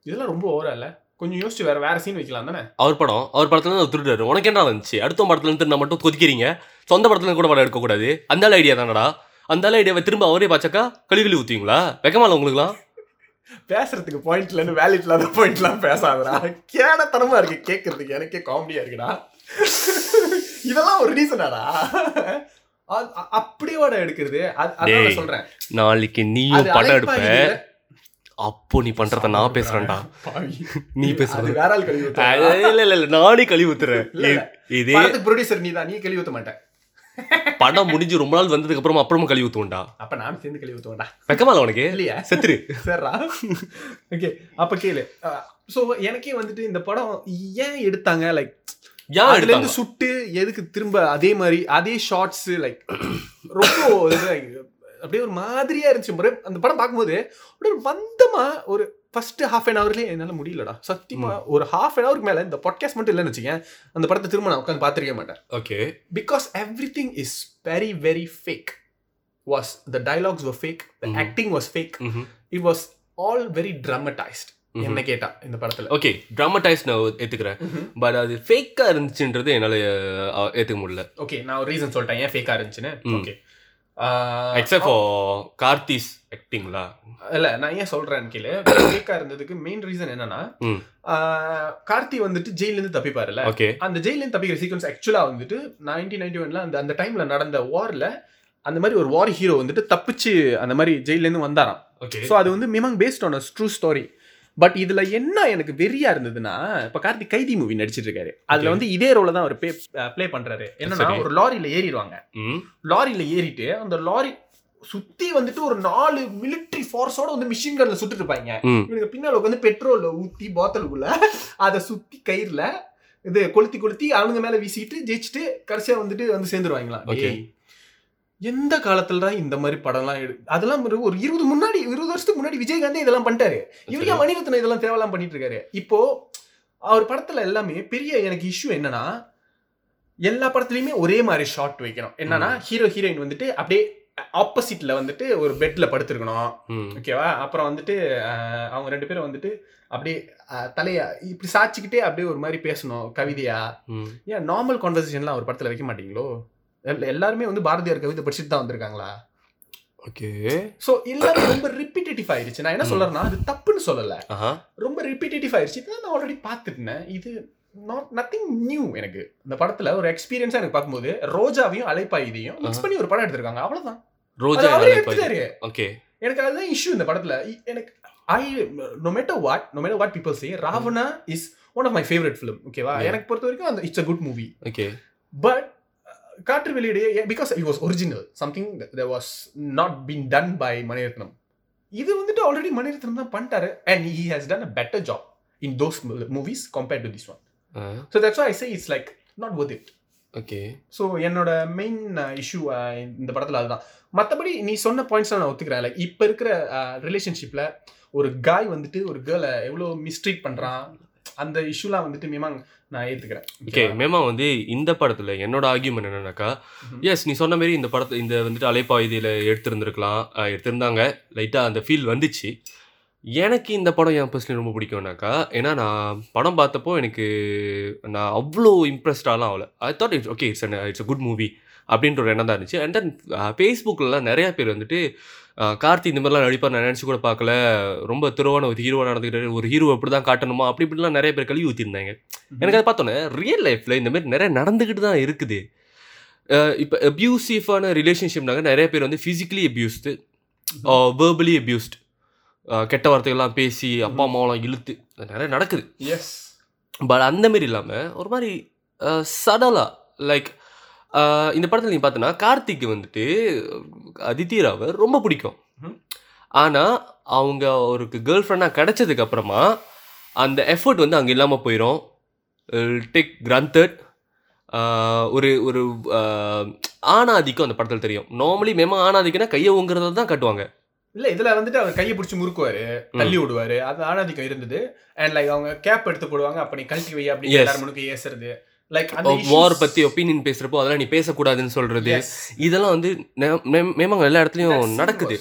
இதெல்லாம் ரொம்ப ஓவரா இல்ல? கொஞ்சம் யோசிச்சு வேற வேற சீன் வைக்கலாம் தானே? அவர் படம் அவர் படத்துல இருந்து திருடாரு உனக்கு என்ன வந்துச்சு அடுத்த படத்துல இருந்து நான் மட்டும் கொதிக்கிறீங்க. சொந்த படத்துல கூட படம் எடுக்கக்கூடாது அந்த ஐடியா தானடா. அந்த ஐடியாவை திரும்ப அவரே பாச்சாக்கா கழி கழி ஊத்துவீங்களா? வெக்கமால உங்களுக்குலாம் பேசுறதுக்கு பாயிண்ட் இல்லைன்னு வேலிட் இல்லாத பாயிண்ட்லாம் பேசாதடா. கேனத்தனமா இருக்கு கேட்கறதுக்கு எனக்கே காமெடியா இருக்குடா. இதெல்லாம் ஒரு ரீசனாடா அப்படியோட எடுக்கிறது. அது- அதான் சொல்றேன். நாளைக்கு நீயும் படம் எடுப்ப. அப்போ நீ பண்றத நான் பேசுறேன்டா. நீ பேசுறது. வேற ஆள் கழுவி. இல்ல இல்ல இல்ல நானே கழுவி ஊத்துறேன். இதே ப்ரொடியூசர் நீ தான் நீ கழுவி ஊத்த மாட்டேன் படம் முடிஞ்சு ரொம்ப நாள் வந்ததுக்கு அப்புறம் அப்புறமா கழுவி ஊத்துவோம்டா. அப்ப நானும் சேர்ந்து கழுவி ஊத்துவேன்டா. வெக்கமால உனக்கு? இல்லையா? செத்துரு. சரிடா. ஓகே அப்ப கேளு. சோ எனக்கே வந்துட்டு இந்த படம் ஏன் எடுத்தாங்க? லைக் ஏன் அதுல எடுத்தாங்க? இருந்து சுட்டு எதுக்கு திரும்ப அதே மாதிரி அதே ஷார்ட்ஸ் லைக் ரொம்ப அப்படியே ஒரு மாதிரியா இருந்துச்சு. அந்த படம் பார்க்கும்போது ஒரு மந்தமா ஒரு ஃபர்ஸ்ட் ஹாஃப் அன் ஹவர்லயே என்னால முடியலடா. சத்தியமா ஒரு ஹாஃப் அன் ஹவருக்கு மேல இந்த பாட்காஸ்ட் மட்டும் இல்லைன்னு வச்சுக்கேன் அந்த படத்தை திரும்ப நான் உட்காந்து பார்த்துருக்க மாட்டேன். Okay. Because everything is very very fake was the dialogues were fake the. Acting was fake it was all very dramatised என்ன கேட்டா இந்த படத்துல. ஓகே ட்ராமடைஸ் நான் ஏத்துக்கிறேன். பட் அது ஃபேக்கா இருந்துச்சுன்றது என்னால ஏத்துக்க முடியல. ஓகே நான் ஒரு ரீசன் சொல்லிட்டேன் ஏன் ஃபேக்கா இருந்துச்சுன்னு. ஓகே எக்ஸப்ட் ஃபார் கார்த்திஸ் ஆக்டிங்களா இல்ல நான் ஏன் சொல்றேன்னு கேளு ஃபேக்கா இருந்ததுக்கு மெயின் ரீசன் என்னன்னா. ஆஹ், கார்த்தி வந்துட்டு ஜெயில இருந்து தப்பிப்பாருல்ல. ஓகே அந்த ஜெயில இருந்து தப்பிக்கிற சீக்வன்ஸ் ஆக்சுவலா வந்துட்டு நைன்டீன் நைன்டி ஒன்ல அந்த அந்த டைம்ல நடந்த வார்ல அந்த மாதிரி ஒரு வார் ஹீரோ வந்துட்டு தப்பிச்சு அந்த மாதிரி ஜெயில இருந்து வந்தாராம். ஓகே ஸோ அது வந்து மிமாங் based on a true story but இதுல என்ன எனக்கு வெறியா இருந்ததுன்னா இப்ப கார்த்திக் கைதி மூவி நடிச்சிட்டு இருக்காரு. அதுல. வந்து இதே ரோல தான் அவர் ப்ளே பண்றாரு. என்னன்னா. ஒரு லாரியில ஏறிடுவாங்க. லாரியில ஏறிட்டு அந்த லாரி சுத்தி வந்துட்டு ஒரு நாலு மிலிட்டரி ஃபோர்ஸோட வந்து மிஷின் கன்ல சுட்டுட்டு இருப்பாங்க. இவனுக்கு பின்னால உட்காந்து பெட்ரோல்ல ஊத்தி பாத்தலுக்குள்ள அதை சுத்தி கயிறுல இது கொளுத்தி கொளுத்தி அவனுங்க மேல வீசிட்டு ஜெயிச்சுட்டு கடைசியா வந்துட்டு வந்து. டேய், எந்த காலத்துல தான் இந்த மாதிரி படம்லாம் எடு அதெல்லாம் ஒரு இருபது முன்னாடி இருபது வருஷத்துக்கு முன்னாடி விஜயகாந்தே இதெல்லாம் பண்ணிட்டாரு. இவரே சரி. மணிரத்னம் இதெல்லாம் தேவையெல்லாம் பண்ணிட்டு இருக்காரு இப்போ அவர் படத்துல எல்லாமே பெரிய எனக்கு இஷ்யூ என்னன்னா எல்லா படத்துலயுமே ஒரே மாதிரி ஷாட் வைக்கணும். என்னன்னா ஹீரோ ஹீரோயின் வந்துட்டு அப்படியே ஆப்போசிட்ல வந்துட்டு ஒரு பெட்ல படுத்திருக்கணும். ஓகேவா அப்புறம் வந்துட்டு அவங்க ரெண்டு பேரும் வந்துட்டு அப்படியே தலைய இப்படி சாச்சிக்கிட்டே அப்படியே ஒரு மாதிரி பேசணும் கவிதையா. ஏன் நார்மல் கான்வர்சேஷன்லாம் ஒரு படத்துல வைக்க மாட்டீங்களோ? எல்லாருமே வந்து பாரதியார் கவிதை படிச்சுட்டு தான் வந்திருக்காங்களா? ஓகே. ஸோ எல்லாமே ரொம்ப ரிப்பீட்டேட்டிவ் ஆயிருச்சு நான் என்ன. சொல்றேன்னா அது தப்புன்னு சொல்லல. ரொம்ப ரிப்பீட்டேட்டிவ் ஆயிருச்சு இதான் நான் ஆல்ரெடி பார்த்துட்டேன் இது நாட் நத்திங் நியூ எனக்கு. இந்த படத்துல ஒரு எக்ஸ்பீரியன்ஸா எனக்கு பார்க்கும்போது ரோஜாவையும் அலைப்பாயுதையும் மிக்ஸ் பண்ணி ஒரு படம் எடுத்திருக்காங்க. அவ்வளவுதான். ரோஜா எடுத்துட்டாரு. ஓகே. எனக்கு அதுதான் இஷ்யூ இந்த படத்துல. எனக்கு I no matter what no matter what people say Raavana is one of my favourite film ஓகேவா. எனக்கு பொறுத்த வரைக்கும் அந்த it's a good movie okay but காற்று வெளியிடையே because it was original something that was not been done by Maniratnam. இது வந்துட்டு already Mani Ratnam தான் பண்ணிட்டாரு and he has done a better job in those movies compared to this one so that's I say it's like not worth it. Okay so என்னோட main issue இந்த படத்தில் அதுதான். மற்றபடி நீ சொன்ன பாயிண்ட்ஸ் நான் ஒத்துக்கிறேன். லைக் இப்போ இருக்கிற ரிலேஷன்ஷிப்பில் ஒரு காய் வந்துட்டு ஒரு கேர்ளை எவ்வளோ மிஸ்ட்ரீட் பண்ணுறான் அந்த இஷ்யூலாம் வந்துட்டு மேமாங் நான் ஏற்றுக்கிறேன் ஓகே மேமா வந்து இந்த படத்துல என்னோட ஆர்கியூமெண்ட் என்னன்னாக்கா. எஸ் நீ சொன்ன மாதிரி இந்த படத்தை இந்த வந்துட்டு அலைப்பா இதில் எடுத்திருந்திருக்கலாம் எடுத்திருந்தாங்க. லைட்டாக அந்த ஃபீல் வந்துச்சு. எனக்கு இந்த படம் என் பர்சனலி ரொம்ப பிடிக்கும்னாக்கா ஏன்னா நான் படம் பார்த்தப்போ எனக்கு நான் அவ்வளோ இம்ப்ரெஸ்டாலாம் ஆகல. I thought it's okay it's it's a good movie அப்படின்ற ஒரு எண்ணம் தான் இருந்துச்சு. அண்ட் தென் ஃபேஸ்புக்கிலலாம் நிறையா பேர் வந்துட்டு கார்த்தி இந்த மாதிரிலாம் நடிப்பார் நான் நினச்சி கூட பார்க்கல. ரொம்ப திருவான ஒரு ஹீரோவாக நடந்துக்கிட்டு ஒரு ஹீரோ எப்படி தான் காட்டணுமா அப்படி இப்படிலாம் நிறைய பேர் கழுவி ஊற்றிருந்தாங்க எனக்கு அதை பார்த்தோன்னே ரியல் லைஃப்பில் இந்த மாதிரி நிறைய நடந்துக்கிட்டு தான் இருக்குது. இப்போ அப்யூசிவான ரிலேஷன்ஷிப்னாங்க நிறைய பேர் வந்து ஃபிசிக்கலி அப்யூஸ்டு வேர்பலி அப்யூஸ்ட் கெட்ட வார்த்தைகள்லாம் பேசி அப்பா அம்மாவெல்லாம் இழுத்து நிறைய நடக்குது. எஸ் பட் அந்த மாதிரி இல்லாமல் ஒரு மாதிரி சடலாக லைக் இந்த படத்தில் நீ பார்த்தனா கார்த்திக் வந்துட்டு அதித்தி ராவை ரொம்ப பிடிக்கும். ஆனால் அவங்க அவருக்கு கேர்ள் ஃப்ரெண்டாக கிடைச்சதுக்கு அப்புறமா அந்த எஃபர்ட் வந்து அங்கே இல்லாமல் போயிடும் டேக் கிராண்டட் ஒரு ஒரு ஆணாதிக்கம் அந்த படத்தில் தெரியும். நார்மலி மேமா ஆணாதிக்கனா கையை ஊங்குறத தான் காட்டுவாங்க. இல்ல இதுல வந்துட்டு அவர் கையை பிடிச்சி முறுக்குவாரு தள்ளி விடுவாரு. அது ஆணாதிக்கம் இருந்தது. அண்ட் லைக் அவங்க கேப் எடுத்து போடுவாங்க அப்ப நீ கழட்டி வை அப்படின்னு. எல்லாரும் முனுக்கு ஏசுறது. லைக் வார் பற்றி ஒப்பீனியன் பேசுகிறப்போ அதெல்லாம் நீ பேசக்கூடாதுன்னு சொல்கிறது இதெல்லாம் வந்து மேமாங்க எல்லா இடத்துலையும் நடக்குது.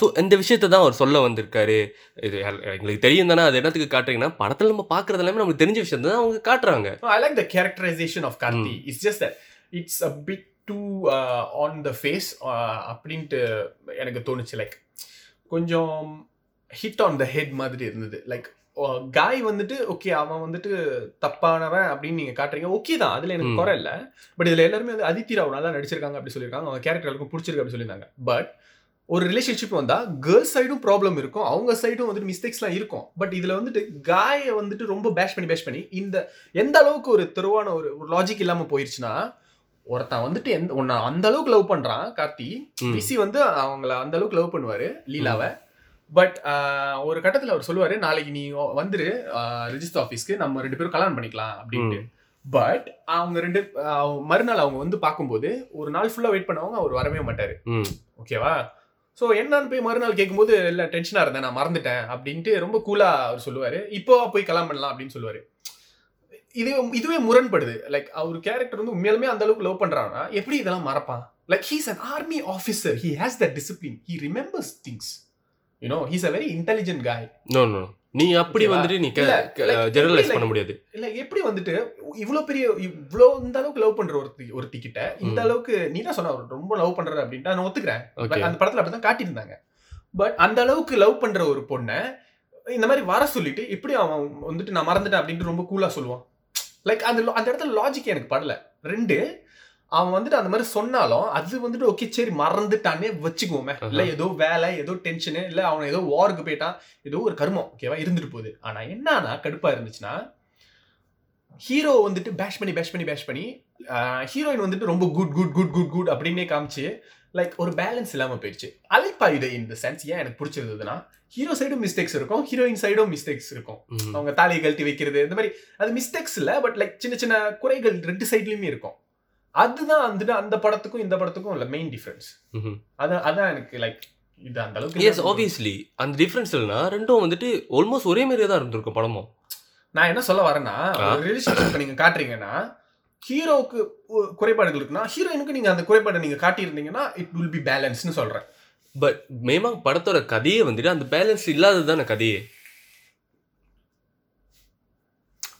ஸோ இந்த விஷயத்தை தான் அவர் சொல்ல வந்திருக்காரு. இது எங்களுக்கு தெரியும் தானே அது என்னத்துக்கு காட்டுறீங்கன்னா படத்தில் நம்ம பார்க்குறது எல்லாமே நமக்கு தெரிஞ்ச விஷயத்தை தான் அவங்க காட்டுறாங்க. Characterization of Karthi. It's just that it's a bit too uh, on the face uh, அப்படின்ட்டு எனக்கு தோணுச்சு. லைக் கொஞ்சம் ஹிட் ஆன் த ஹெட் மாதிரி இருந்தது. லைக் காய் வந்துட்டு ஓகே அவன் வந்துட்டு தப்பானவன் அப்படின்னு நீங்க காட்டுறீங்க. ஓகே தான் அதுல எனக்கு. குறை இல்லை. பட் இதுல எல்லாருமே வந்து அதித்தி ராவ் நல்லா நடிச்சிருக்காங்க அப்படி சொல்லியிருக்காங்க. அவங்க கேரக்டர் எல்லாருக்கும் பிடிச்சிருக்கு அப்படி சொல்லியிருந்தாங்க. பட் ஒரு ரிலேஷன்ஷிப் வந்தா கேர்ள்ஸ் சைடும் ப்ராப்ளம் இருக்கும். அவங்க சைடும் வந்துட்டு மிஸ்டேக்ஸ்லாம் இருக்கும். பட் இதுல வந்துட்டு காயை வந்துட்டு ரொம்ப பேஷ் பண்ணி பேஷ் பண்ணி இந்த எந்த அளவுக்கு ஒரு தெருவான ஒரு லாஜிக் இல்லாம போயிருச்சுன்னா ஒருத்தன் வந்துட்டு எந்த உன்னை அந்த அளவுக்கு லவ் பண்றான் கார்த்தி. விசி வந்து அவங்கள அந்த அளவுக்கு லவ் பண்ணுவாரு லீலாவை. பட் ஒரு கட்டத்துல அவர் சொல்லுவாரு நாளைக்கு நீ வந்துரு ரிஜிஸ்டர் ஆஃபீஸ்க்கு நம்ம ரெண்டு பேரும் கல்யாணம் பண்ணிக்கலாம் அப்படின்ட்டு. பட் அவங்க ரெண்டு மறுநாள் அவங்க வந்து பார்க்கும்போது ஒரு நாள் ஃபுல்லா வெயிட் பண்ணவங்க அவர் வரவே மாட்டாரு. ஓகேவா? ஸோ என்னன்னு போய் மறுநாள் கேட்கும்போது இல்லை டென்ஷனாக இருந்தேன் நான் மறந்துட்டேன் அப்படின்ட்டு ரொம்ப கூலாக அவர் சொல்லுவார். இப்போ போய் கல்யாணம் பண்ணலாம் அப்படின்னு சொல்லுவார். இது இதுவே முரண்படுது. லைக் அவர் கேரக்டர் வந்து உண்மையாலுமே அந்த அளவுக்கு லவ் பண்ணுறான்னா எப்படி இதெல்லாம் மறப்பான்? Like he's an army officer he has that discipline he remembers things you know he's a very intelligent guy no no நீ அப்படி? வந்துட்டு நீ ஜெனரலைஸ் பண்ண முடியாது. இல்ல எப்படி வந்துட்டு இவ்வளோ பெரிய இவ்வளோ இந்த அளவுக்கு லவ் பண்ற ஒருத்தி ஒருத்தி கிட்ட இந்த. அளவுக்கு நீ தான் சொன்ன ரொம்ப லவ் பண்ற அப்படின்ட்டு நான் ஒத்துக்கிறேன். அந்த படத்துல அப்படிதான் காட்டியிருந்தாங்க. பட் அந்த அளவுக்கு லவ் பண்ற ஒரு பொண்ணை இந்த மாதிரி வர சொல்லிட்டு எப்படி அவன் வந்துட்டு நான் மறந்துட்டேன் அப்படின்ட்டு ரொம்ப கூலா சொல்லுவான். லைக் அந்த அந்த இடத்துல லாஜிக் எனக்கு படல. ரெண்டு அவன் வந்துட்டு அந்த மாதிரி சொன்னாலும் அது வந்துட்டு ஓகே சரி மறந்துட்டானே வச்சுக்குவோமே. இல்ல ஏதோ வேலை ஏதோ டென்ஷனு இல்ல அவன் ஏதோ வாருக்கு போயிட்டான் ஏதோ ஒரு கர்மம் ஓகேவா இருந்துட்டு போகுது. ஆனா என்னன்னா கடுப்பா இருந்துச்சுன்னா ஹீரோ வந்துட்டு பேஷ் பண்ணி பேஷ் பண்ணி பேஷ் பண்ணி ஹீரோயின் வந்துட்டு ரொம்ப good good good good good அப்படின்னே காமிச்சு லைக் ஒரு பேலன்ஸ் இல்லாம போயிடுச்சு. அலைப்பாயுதை இந்த சென்ஸ் ஏன் எனக்கு பிடிச்சிருந்ததுன்னா ஹீரோ சைடும் மிஸ்டேக்ஸ் இருக்கும் ஹீரோயின் சைடும் மிஸ்டேக்ஸ் இருக்கும். அவங்க தாலியை கழட்டி வைக்கிறது இந்த மாதிரி அது மிஸ்டேக்ஸ் இல்ல பட் லைக் சின்ன சின்ன குறைகள் ரெண்டு சைட்லயுமே இருக்கும். அதுதான் வந்துட்டு அந்த படத்துக்கும் இந்த படத்துக்கும் இல்ல மெயின் டிஃபரன்ஸ். அதான் அதான் எனக்கு லைக் இது அந்த அளவுக்கு எஸ் ஆப்வியஸ்லி அந்த டிஃப்ரென்ஸ் இல்லைனா ரெண்டும் வந்துட்டு ஆல்மோஸ்ட் ஒரே மாதிரியே தான் இருந்திருக்கும் படமும். நான் என்ன சொல்ல வரேன்னா ரிலேஷன்ஷிப் நீங்க காட்டுறீங்கன்னா ஹீரோவுக்கு குறைபாடுகள் இருக்குன்னா ஹீரோயினுக்கு நீங்க அந்த குறைபாடை நீங்க காட்டியிருந்தீங்கன்னா இட் வில் பி பேலன்ஸ்னு சொல்றேன். பட் மேமா படத்தோட கதையே வந்துட்டு அந்த பேலன்ஸ் இல்லாதது தானே கதையே?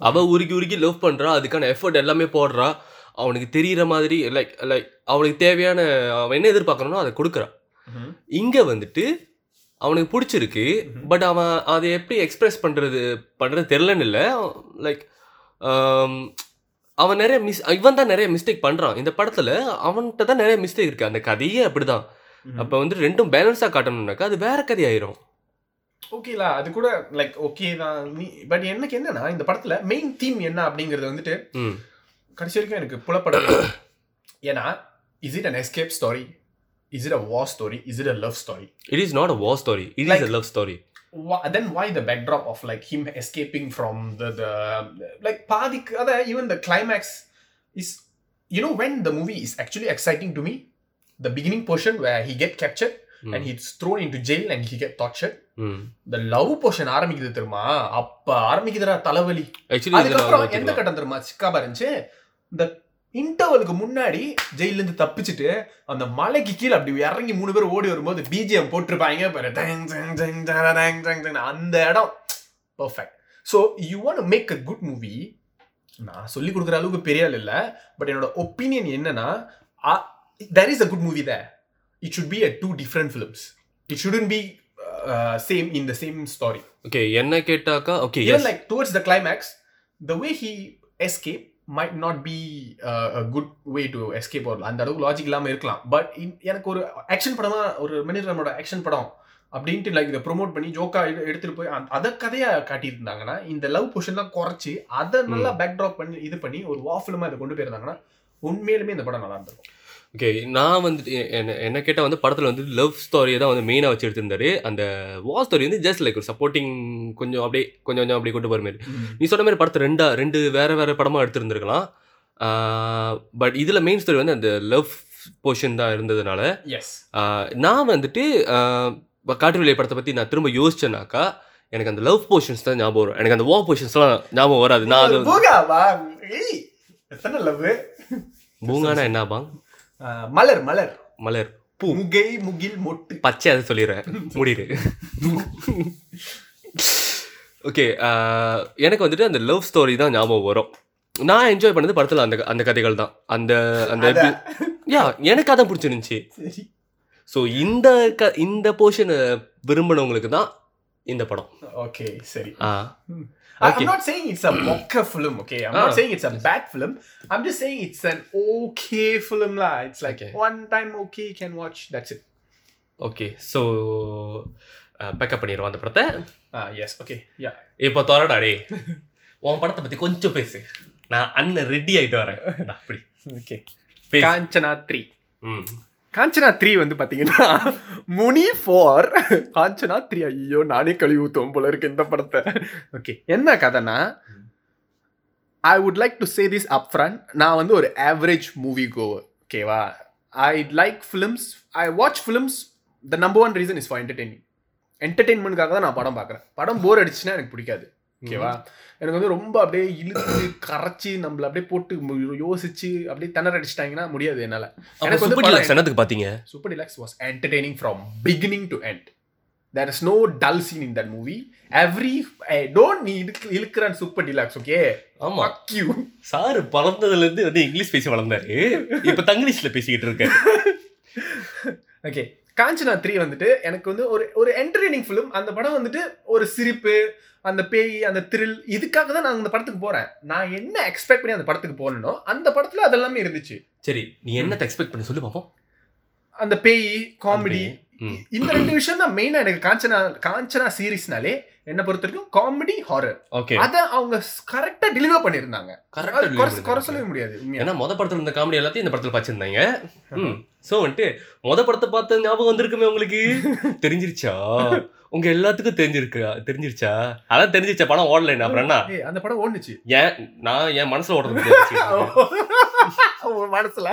அவ உருகி உருகி லவ் பண்றா அதுக்கான எஃபர்ட் எல்லாமே போடுறா அவனுக்கு தெரியிற மாதிரி லைக் லைக் அவனுக்கு தேவையான அவன் என்ன எதிர்பார்க்கறனோ அதை கொடுக்குறா இங்க வந்துட்டு அவனுக்கு பிடிச்சிருக்கு பட் அவன் அதை எப்படி எக்ஸ்பிரஸ் பண்ணுறது பண்ணுறது தெரிலன்னு இல்லை. லைக் அவன் நிறைய மிஸ் இவன் தான் நிறைய மிஸ்டேக் பண்ணுறான் இந்த படத்தில் அவன்கிட்ட தான் நிறைய மிஸ்டேக் இருக்குது அந்த கதையே அப்படிதான். அப்போ வந்து ரெண்டும் பேலன்ஸாக காட்டணும்னாக்கா அது வேற கதையாயிரும் ஓகேலா அது கூட லைக் ஓகே தான். பட் எனக்கு என்னன்னா இந்த படத்துல மெயின் தீம் என்ன அப்படிங்கறது வந்துட்டு கடைசி வரைக்கும் எனக்கு புலப்படல ஏன்னா is it an escape story is it a war story is it a love story it is not a war story it is Like- a love story then why the backdrop of like him escaping from the the like பாதிக்கு அத even the climax is you know when the movie is actually exciting to me the beginning portion where he get captured and he's thrown into jail and he get tortured ம் the love portion ஆரம்பிக்குது தெரியுமா அப்ப ஆரம்பிக்குதுடா தலைவலி actually அதுக்கப்புறம் எந்த கட்டம் தெரியுமா சிக்காபா இருந்துச்சு இந்த இன்டர்வலுக்கு முன்னாடி ஜெயில இருந்து தப்பிச்சுட்டு அந்த மலைக்கு கீழே அப்படி இறங்கி மூணு பேர் ஓடி வரும்போது பிஜிஎம் போட்டிருப்பாங்க. அந்த இடம் perfect so you want make a good movie நான் சொல்லி கொடுக்குற அளவுக்கு பெரிய ஆள் இல்லை. பட் என்னோட ஒப்பீனியன் என்னன்னா there is a good movie the it should be a two different films it shouldn't be same in the same story okay என்ன கேட்டாக்கா? Okay even like towards the climax the way he escaped might not be uh, a good way to escape or அந்த அளவுக்கு logic இல்லாம இருக்கலாம். But எனக்கு ஒரு action படமா ஒரு மணிரமோட ஆக்ஷன் படம் அப்படின்ட்டு லைக் இதை ப்ரோமோட் பண்ணி ஜோக்கா எடுத்துட்டு போய் அத கதையா காட்டியிருந்தாங்கன்னா இந்த லவ் பொஷன்லாம் குறைச்சி அதை நல்லா பேக் ட்ராப் பண்ணி இது பண்ணி ஒரு வா ஃபிலிமா இதை கொண்டு போயிருந்தாங்கன்னா உண்மையிலுமே இந்த படம் நல்லா இருந்திருக்கும். ஓகே நான் வந்துட்டு என்ன என்ன கேட்டால் வந்து படத்தில் வந்து லவ் ஸ்டோரியை தான் வந்து மெயினாக வச்சு எடுத்திருந்தாரு. அந்த வார் ஸ்டோரி வந்து ஜஸ்ட் லைக் ஒரு சப்போர்ட்டிங் கொஞ்சம் அப்படியே கொஞ்சம் கொஞ்சம் அப்படியே கொண்டு போகிற மாதிரி. நீ சொன்ன மாதிரி படத்தை ரெண்டா ரெண்டு வேற வேற படமாக எடுத்திருந்திருக்கலாம். பட் இதில் மெயின் ஸ்டோரி வந்து அந்த லவ் போர்ஷன் தான் இருந்ததுனால நான் வந்துட்டு காட்டு வெளியே படத்தை பற்றி நான் திரும்ப யோசிச்சேனாக்கா எனக்கு அந்த லவ் போர்ஷன்ஸ் தான் ஞாபகம் வரும். எனக்கு அந்த வா போர்ஷன்ஸ்லாம் ஞாபகம் வராது. நான் அது பூங்கானா என்ன பாங்? மலர் மலர். மலர் முகை முகில் மொட்டு. பச்சை அதை சொல்லிடுறேன். முடிடு. ஓகே எனக்கு வந்துட்டு அந்த லவ் ஸ்டோரி தான் ஞாபகம் வரும். நான் என்ஜாய் பண்ணது படத்தில் அந்த அந்த கதைகள் தான். அந்த அந்த. யா எனக்கு அதான் பிடிச்சிருந்துச்சி. சரி. ஸோ இந்த க இந்த போர்ஷனை விரும்பினவங்களுக்கு தான் இந்த படம். ஓகே சரி. ஆ. Okay. I'm not saying it's a mocker film, okay? I'm Ah. not saying it's a bad film. I'm just saying it's an okay film lah. It's like Okay. one time okay you can watch. That's it. Okay so pack up பண்ணிடுவோம் அந்த படத்தை Ah yes, okay. Yeah. இப்போ தோறடா டே உன் படத்தை பற்றி கொஞ்சம் பேசு நான் அண்ணன் ரெடி ஆகிட்டு வரேன் இந்தா, அப்படி Okay. பேசு. காஞ்சனா த்ரீ ம் காஞ்சனா த்ரீ வந்து பார்த்தீங்கன்னா முனி ஃபார் காஞ்சனா த்ரீ ஐயோ நானே கழுவி ஊற்றுவோம் போல இருக்கு இந்த படத்தை. ஓகே என்ன கதைனா I would like to say this up front நான் வந்து ஒரு ஆவரேஜ் மூவி கோவர் ஓகேவா I like films I watch films the number one reason is for entertaining என்டர்டெயின்மெண்ட்காக தான் நான் படம் பார்க்குறேன். படம் போர் அடிச்சுன்னா எனக்கு பிடிக்காது. ஓகேவா? எனக்கு வந்து ரொம்ப அப்படியே இழுத்து கரைச்சி நம்மள அப்படியே போட்டு யோசிச்சு அப்படியே திணற அடிச்சிட்டாங்கன்னா முடியாது என்னால. எனக்கு வந்து சூப்பர் டிலக்ஸ் என்னத்துக்கு Super Deluxe was entertaining from beginning to end. There is no dull scene in that movie. Every I don't need இழுக்கிறான் சூப்பர் டிலாக்ஸ் ஓகே ஆமா. Fuck you. சார் பிறந்ததுல இருந்து வந்து இங்கிலீஷ் பேசி வளர்ந்தாரு. இப்ப தங்கிலீஷ்ல பேசிக்கிட்டு இருக்காரு. ஓகே காஞ்சனா த்ரீ வந்துட்டு எனக்கு வந்து ஒரு ஒரு என்டர்டெய்னிங் ஃபிலிம் அந்த படம் வந்துட்டு ஒரு சிரிப்பு அந்த பேய் அந்த த்ரில் இதுக்காக தான் நான் அந்த படத்துக்கு போறேன். நான் என்ன எக்ஸ்பெக்ட் பண்ணி அந்த படத்துக்கு போனனோ அந்த படத்துல அதெல்லாமே இருந்துச்சு. சரி நீ என்னத்தை எக்ஸ்பெக்ட் பண்ணி சொல்லு பாப்போம். அந்த பேய் காமெடி. இந்த ரெண்டு விஷயம் தான் மெயினா எனக்கு காஞ்சனா காஞ்சனா சீரிஸ்னாலே என்ன பொறுத்த வரைக்கும் காமெடி ஹாரர் ஓகே அத அவங்க கரெக்டா டெலிவர் பண்ணிருந்தாங்க அது deliver குறை-. சொல்லவே முடியாது. ஏன்னா மொத படத்துல இருந்த காமெடி எல்லாத்தையும் இந்த படத்துல பாச்சிருந்தாங்க சோ வந்துட்டு மொத படத்தை பார்த்த ஞாபகம் வந்திருக்குமே உங்களுக்கு? தெரிஞ்சிருச்சா? உங்க எல்லாத்துக்கும் தெரிஞ்சிருக்கா தெரிஞ்சிருச்சா? அதான் தெரிஞ்சிருச்சா படம் ஓடல அப்புறம் என்ன? அந்த படம் ஓடுனுச்சு. ஏன்? நான் என் மனசுல ஓடுறது மனசுல?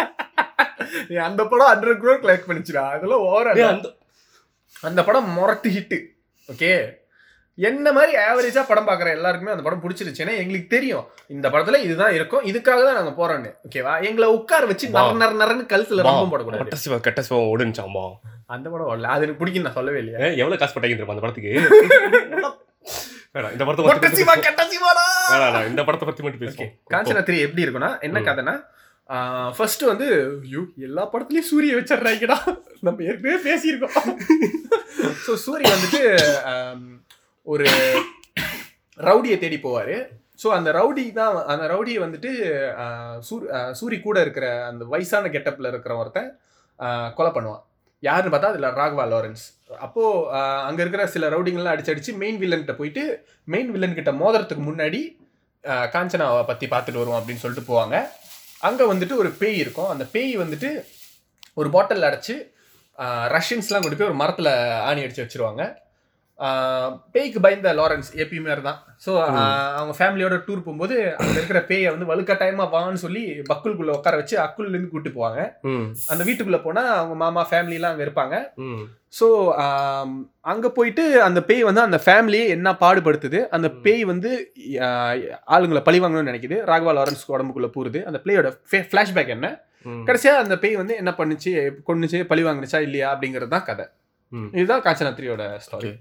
அந்த படம் ஹண்ட்ரட் க்ரோர் கலெக்ட் பண்ணிச்சுடா. அதெல்லாம் ஓர. அந்த அந்த படம் முரட்டு ஹிட் ஓகே என்ன மாதிரி ஆவரேஜா படம் பாக்குற எல்லாருக்குமே அந்த படம் பிடிச்சிருச்சு. ஏன்னா எங்களுக்கு தெரியும். இந்த படத்துல இதுதான் இருக்கும். இதுக்காக தான் நாங்க போறோம்னு. ஓகேவா எங்களை உட்கார வச்சு. நர நர நரன்னு கழுத்துல ரொம்ப போடக்கூடாது. கெட்ட சிவா கெட்ட சிவா ஓடுனுச்சாமா அந்த படம் ஓடல. அது எனக்கு பிடிக்கும் நான் சொல்லவே இல்லையா. எவ்வளவு காசு போட்டாங்க அந்த படத்துக்கு? இந்த படத்தை இந்த படத்தை பத்தி மட்டும் பேசுவோம். காஞ்சனா த்ரீ எப்படி இருக்கும்னா என்ன. கதைனா ஃபர்ஸ்ட் வந்து ஐயோ எல்லா படத்துலயும் சூரிய வச்சிடுறாங்கடா நம்ம ஏற்கனவே பேசியிருக்கோம். ஸோ சூரிய வந்துட்டு ஒரு ரவுடியை தேடி போவார். ஸோ அந்த ரவுடி தான் அந்த ரவுடியை வந்துட்டு சூர் சூரி கூட இருக்கிற அந்த வயசான கெட்டப்பில் இருக்கிற ஒருத்தன் கொலை பண்ணுவான். யாருன்னு பார்த்தா அதில் ராகவா லாரன்ஸ். அப்போது அங்கே இருக்கிற சில ரவுடிங்கெல்லாம் அடிச்சு அடித்து மெயின் வில்லன்கிட்ட போயிட்டு மெயின் வில்லன்கிட்ட மோதிரத்துக்கு முன்னாடி காஞ்சனாவை பற்றி பார்த்துட்டு வருவோம் அப்படின்னு சொல்லிட்டு போவாங்க. அங்கே வந்துட்டு ஒரு பேய் இருக்கும். அந்த பேய் வந்துட்டு ஒரு பாட்டில் அடைச்சி ரஷ்யன்ஸ்லாம் கொண்டு போய் ஒரு மரத்தில் ஆணி அடித்து வச்சிருவாங்க. பேய்க்கு பயந்த லாரன்ஸ் எப்பயுமே தான். ஸோ அவங்க ஃபேமிலியோட டூர் போகும்போது அங்க இருக்கிற பேயை வந்து வலுக்கட்டாயமா வான்னு சொல்லி பக்குல்குள்ள உட்கார வச்சு அக்குல்ல இருந்து கூட்டு போவாங்க. அந்த வீட்டுக்குள்ள போனா அவங்க மாமா ஃபேமிலி எல்லாம் அங்க இருப்பாங்க. ஸோ அங்க போயிட்டு அந்த பேய் வந்து அந்த ஃபேமிலியை என்ன பாடுபடுத்துது? அந்த. பேய் வந்து ஆளுங்களை பழி வாங்கணும்னு நினைக்குது. ராகவா லாரன்ஸ் உடம்புக்குள்ள பூருது. அந்த பிளேயோட ஃபிளாஷ்பேக் என்ன. கடைசியா அந்த பேய் வந்து என்ன பண்ணுச்சு? கொன்னுச்சு? பழி வாங்குனுச்சா? இல்லையா? அப்படிங்கிறது தான் கதை. இதுதான் காஞ்சனா த்ரீயோட ஸ்டாரி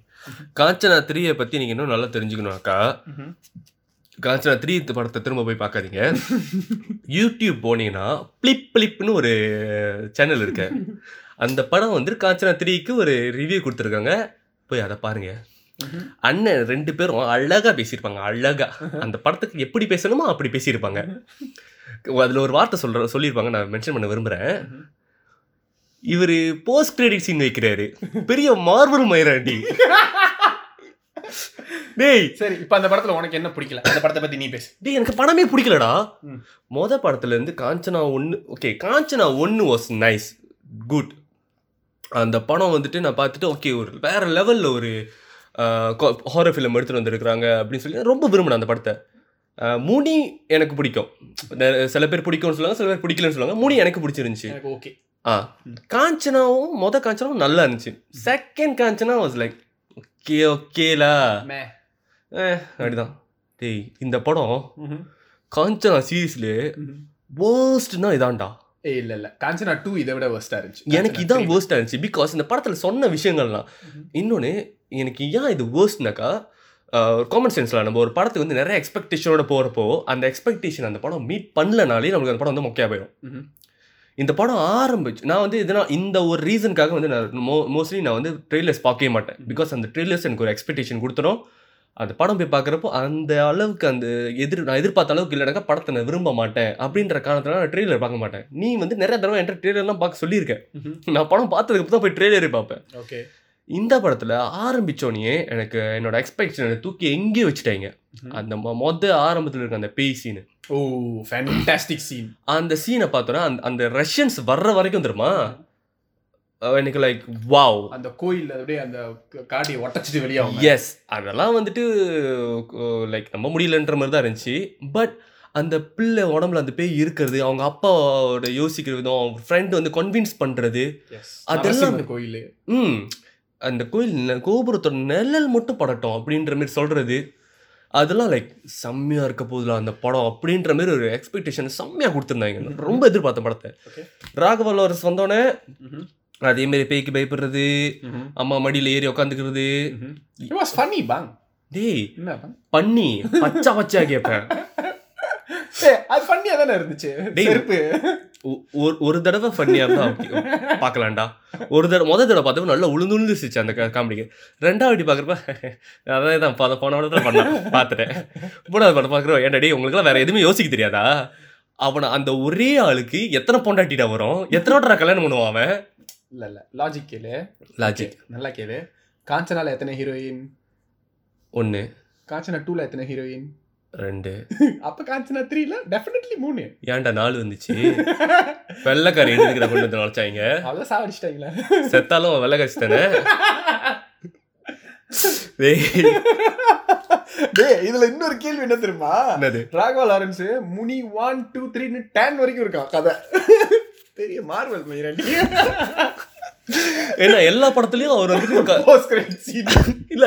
காஞ்சனா த்ரீயை பத்தி நீங்க இன்னும் நல்லா தெரிஞ்சுக்கணும்க்கா காஞ்சனா த்ரீ படத்தை திரும்ப போய் பார்க்காதீங்க. யூடியூப் போனீங்கன்னா பிளிப் பிளிப்னு ஒரு சேனல் இருக்கு. அந்த படம் வந்து காஞ்சனா த்ரீக்கு ஒரு ரிவ்யூ கொடுத்துருக்காங்க. போய் அதை பாருங்க. அண்ணன் ரெண்டு பேரும் அழகா பேசியிருப்பாங்க அழகா. அந்த படத்துக்கு எப்படி பேசணுமோ அப்படி பேசியிருப்பாங்க. அதுல ஒரு வார்த்தை சொல்ற சொல்லியிருப்பாங்க நான் மென்ஷன் பண்ண விரும்புறேன். இவரு போஸ்ட் கிரெடிட் சீன் வைக்கிறாரு. பெரிய மார்வல் மயிராண்டி டேய். சரி இப்போ அந்த படத்துல உனக்கு என்ன பிடிக்கல? அந்த படத்தை பத்தி நீ பேசு. டேய் எனக்கு படமே பிடிக்கலடா. மொத படத்துல இருந்து காஞ்சனா ஒன்று ஓகே காஞ்சனா ஒன்று வாஸ் நைஸ் குட் அந்த படம் வந்துட்டு நான் பார்த்துட்டு ஓகே ஒரு வேற லெவல்ல ஒரு ஹாரர் ஃபிலிம் எடுத்துட்டு வந்திருக்கிறாங்க அப்படின்னு சொல்லி ரொம்ப விரும்பினேன் அந்த படத்தை. முனி எனக்கு பிடிக்கும். சில பேர் பிடிக்கும்னு சொல்லுவாங்க சில பேர் பிடிக்கலன்னு சொல்லுவாங்க. முனி எனக்கு பிடிச்சிருந்துச்சு. ஓகே ஆ. காஞ்சனாவும் மொத காஞ்சனாவும் நல்லா இருந்துச்சு. Second Kanchana was like okay ஓகேலா அப்படிதான். டேய் இந்த படம் காஞ்சனா சீரீஸ்ல வேர்ஸ்ட்னா இதான்டா. ஏய் இல்ல இல்ல. காஞ்சனா டூ இதை விட worst-ஆ இருந்துச்சு. எனக்கு இதான் three. வேர்ஸ்டா இருந்துச்சு. பிகாஸ் இந்த படத்துல சொன்ன விஷயங்கள்லாம் ம்ஹும். இன்னொன்னு எனக்கு ஏன் இது வேர்ஸ்ட்னாக்கா காமன் சென்ஸ்ல நம்ம ஒரு படத்துக்கு வந்து நிறைய எக்ஸ்பெக்டேஷனோட போறப்போ அந்த எக்ஸ்பெக்டேஷன் அந்த படம் மீட் பண்ணலனாலே நமக்கு அந்த படம் வந்து மொக்கையா போயிடும். இந்த படம் ஆரம்பிச்சு நான் வந்து இதனால் இந்த ஒரு ரீசனுக்காக வந்து நான் மோ மோஸ்ட்லி நான் வந்து ட்ரெய்லர்ஸ் பார்க்கவே மாட்டேன். பிகாஸ் அந்த ட்ரெய்லர்ஸ் எனக்கு ஒரு எக்ஸ்பெக்டேஷன் கொடுத்துரும். அந்த படம் போய் பார்க்குறப்போ அந்த அளவுக்கு அந்த எதிர் நான் எதிர்பார்த்த அளவுக்கு இல்லைனாக்கா படத்தை நான் விரும்ப மாட்டேன். அப்படின்ற காரணத்தினால நான் ட்ரெய்லர் பார்க்க மாட்டேன். நீ வந்து நிறைய தடவை என்கிட்ட ட்ரெய்லர்லாம் பார்க்க சொல்லியிருக்கேன். நான் படம் பார்த்ததுக்கு தான் போய் ட்ரெய்லரே பார்ப்பேன். ஓகே. இந்த படத்தில் ஆரம்பிச்சோடனே எனக்கு என்னோட எக்ஸ்பெக்டேஷனை தூக்கி எங்கேயோ வச்சுட்டாங்க. அந்த மொத ஆரம்பத்தில் இருக்க அந்த பேய் சீனு ஓ ஃபேன்டாஸ்டிக் சீன் அந்த சீனை பார்த்தோன்னா அந்த அந்த ரஷ்யன்ஸ் வர்ற வரைக்கும் தெரியுமா? எனக்கு லைக் வாவ் அந்த கோயில் அப்படியே அந்த காடியை ஒட்டச்சிட்டு வெளியாகும் எஸ் அதெல்லாம் வந்துட்டு லைக் நம்ப முடியலன்ற மாதிரி தான் இருந்துச்சு. பட் அந்த பிள்ளை உடம்புல அந்த பேய் இருக்கிறது அவங்க அப்பாவோட யோசிக்கிற விதம் அவங்க ஃப்ரெண்ட் வந்து கன்வின்ஸ் பண்ணுறது அதெல்லாம் கோயில். ம். அந்த கோயில் கோபுரத்தோட நிழல் மட்டும் படட்டும் அப்படின்ற மாதிரி சொல்கிறது அதெல்லாம் லைக் செம்மையாக இருக்க போதுல அந்த படம் அப்படின்ற மாதிரி ஒரு எக்ஸ்பெக்டேஷன் செம்மையாக கொடுத்துருந்தாங்க. ரொம்ப எதிர்பார்த்த படத்தை. ராகவா லாரன்ஸ் வந்தோடனே அதே மாதிரி பேய்க்கு பயப்படுறது அம்மா மடியில் ஏறி உட்காந்துக்கிறது ஃபன்னி பாங் டேய் பண்ணி பச்சா பச்சா கேட்பேன் அது ஃபன்னியா தானே இருந்துச்சு. ஒரு ஒரு தடவை ஃபன்னியாக இருந்தால் பார்க்கலாம்டா. ஒரு தடவை முதல் தடவை பார்த்தப்ப நல்லா உளுந்து உளுந்து சிரிச்சு அந்த காமெடிக்கு ரெண்டாவது பார்க்குறப்ப அதான் தான் பத போன படத்தில் பண்ணேன். பார்த்துட்டேன். மூணாவது படம் பார்க்குறோம் ஏன்டா டேய் உங்களுக்குலாம் வேற எதுவுமே யோசிக்க தெரியாதா? அவனை அந்த ஒரே ஆளுக்கு எத்தனை பொண்டாட்டிடா வரும்? எத்தனை வாட்டரா கல்யாணம் பண்ணுவான் அவன்? இல்ல இல்ல. லாஜிக் கேளு. லாஜிக் நல்லா கேளு. காஞ்சனால எத்தனை ஹீரோயின் ஒன்று காஞ்சனா டூல எத்தனை ஹீரோயின் ரெண்டு. அப்ப காஞ்சனா த்ரீல டெஃபினெட்லி மூணு. ஏன்டா நாலு வந்துச்சு? வெள்ளைக்காரி எடுத்துக்கிற கொண்டு வந்து நினச்சாங்க அவ்வளவு சாவடிச்சிட்டாங்களா? செத்தாலும் வெள்ளைக்காரி தானே? இதுல இன்னொரு கேள்வி என்ன தெரியுமா? என்னது? Raghava Lawrence Muni one two த்ரீன்னு டென் வரைக்கும் இருக்கான் கதை. பெரிய மார்வல் மயிரண்டி ஏன்னா எல்லா படத்துலயும் அவர் வந்துட்டு இல்ல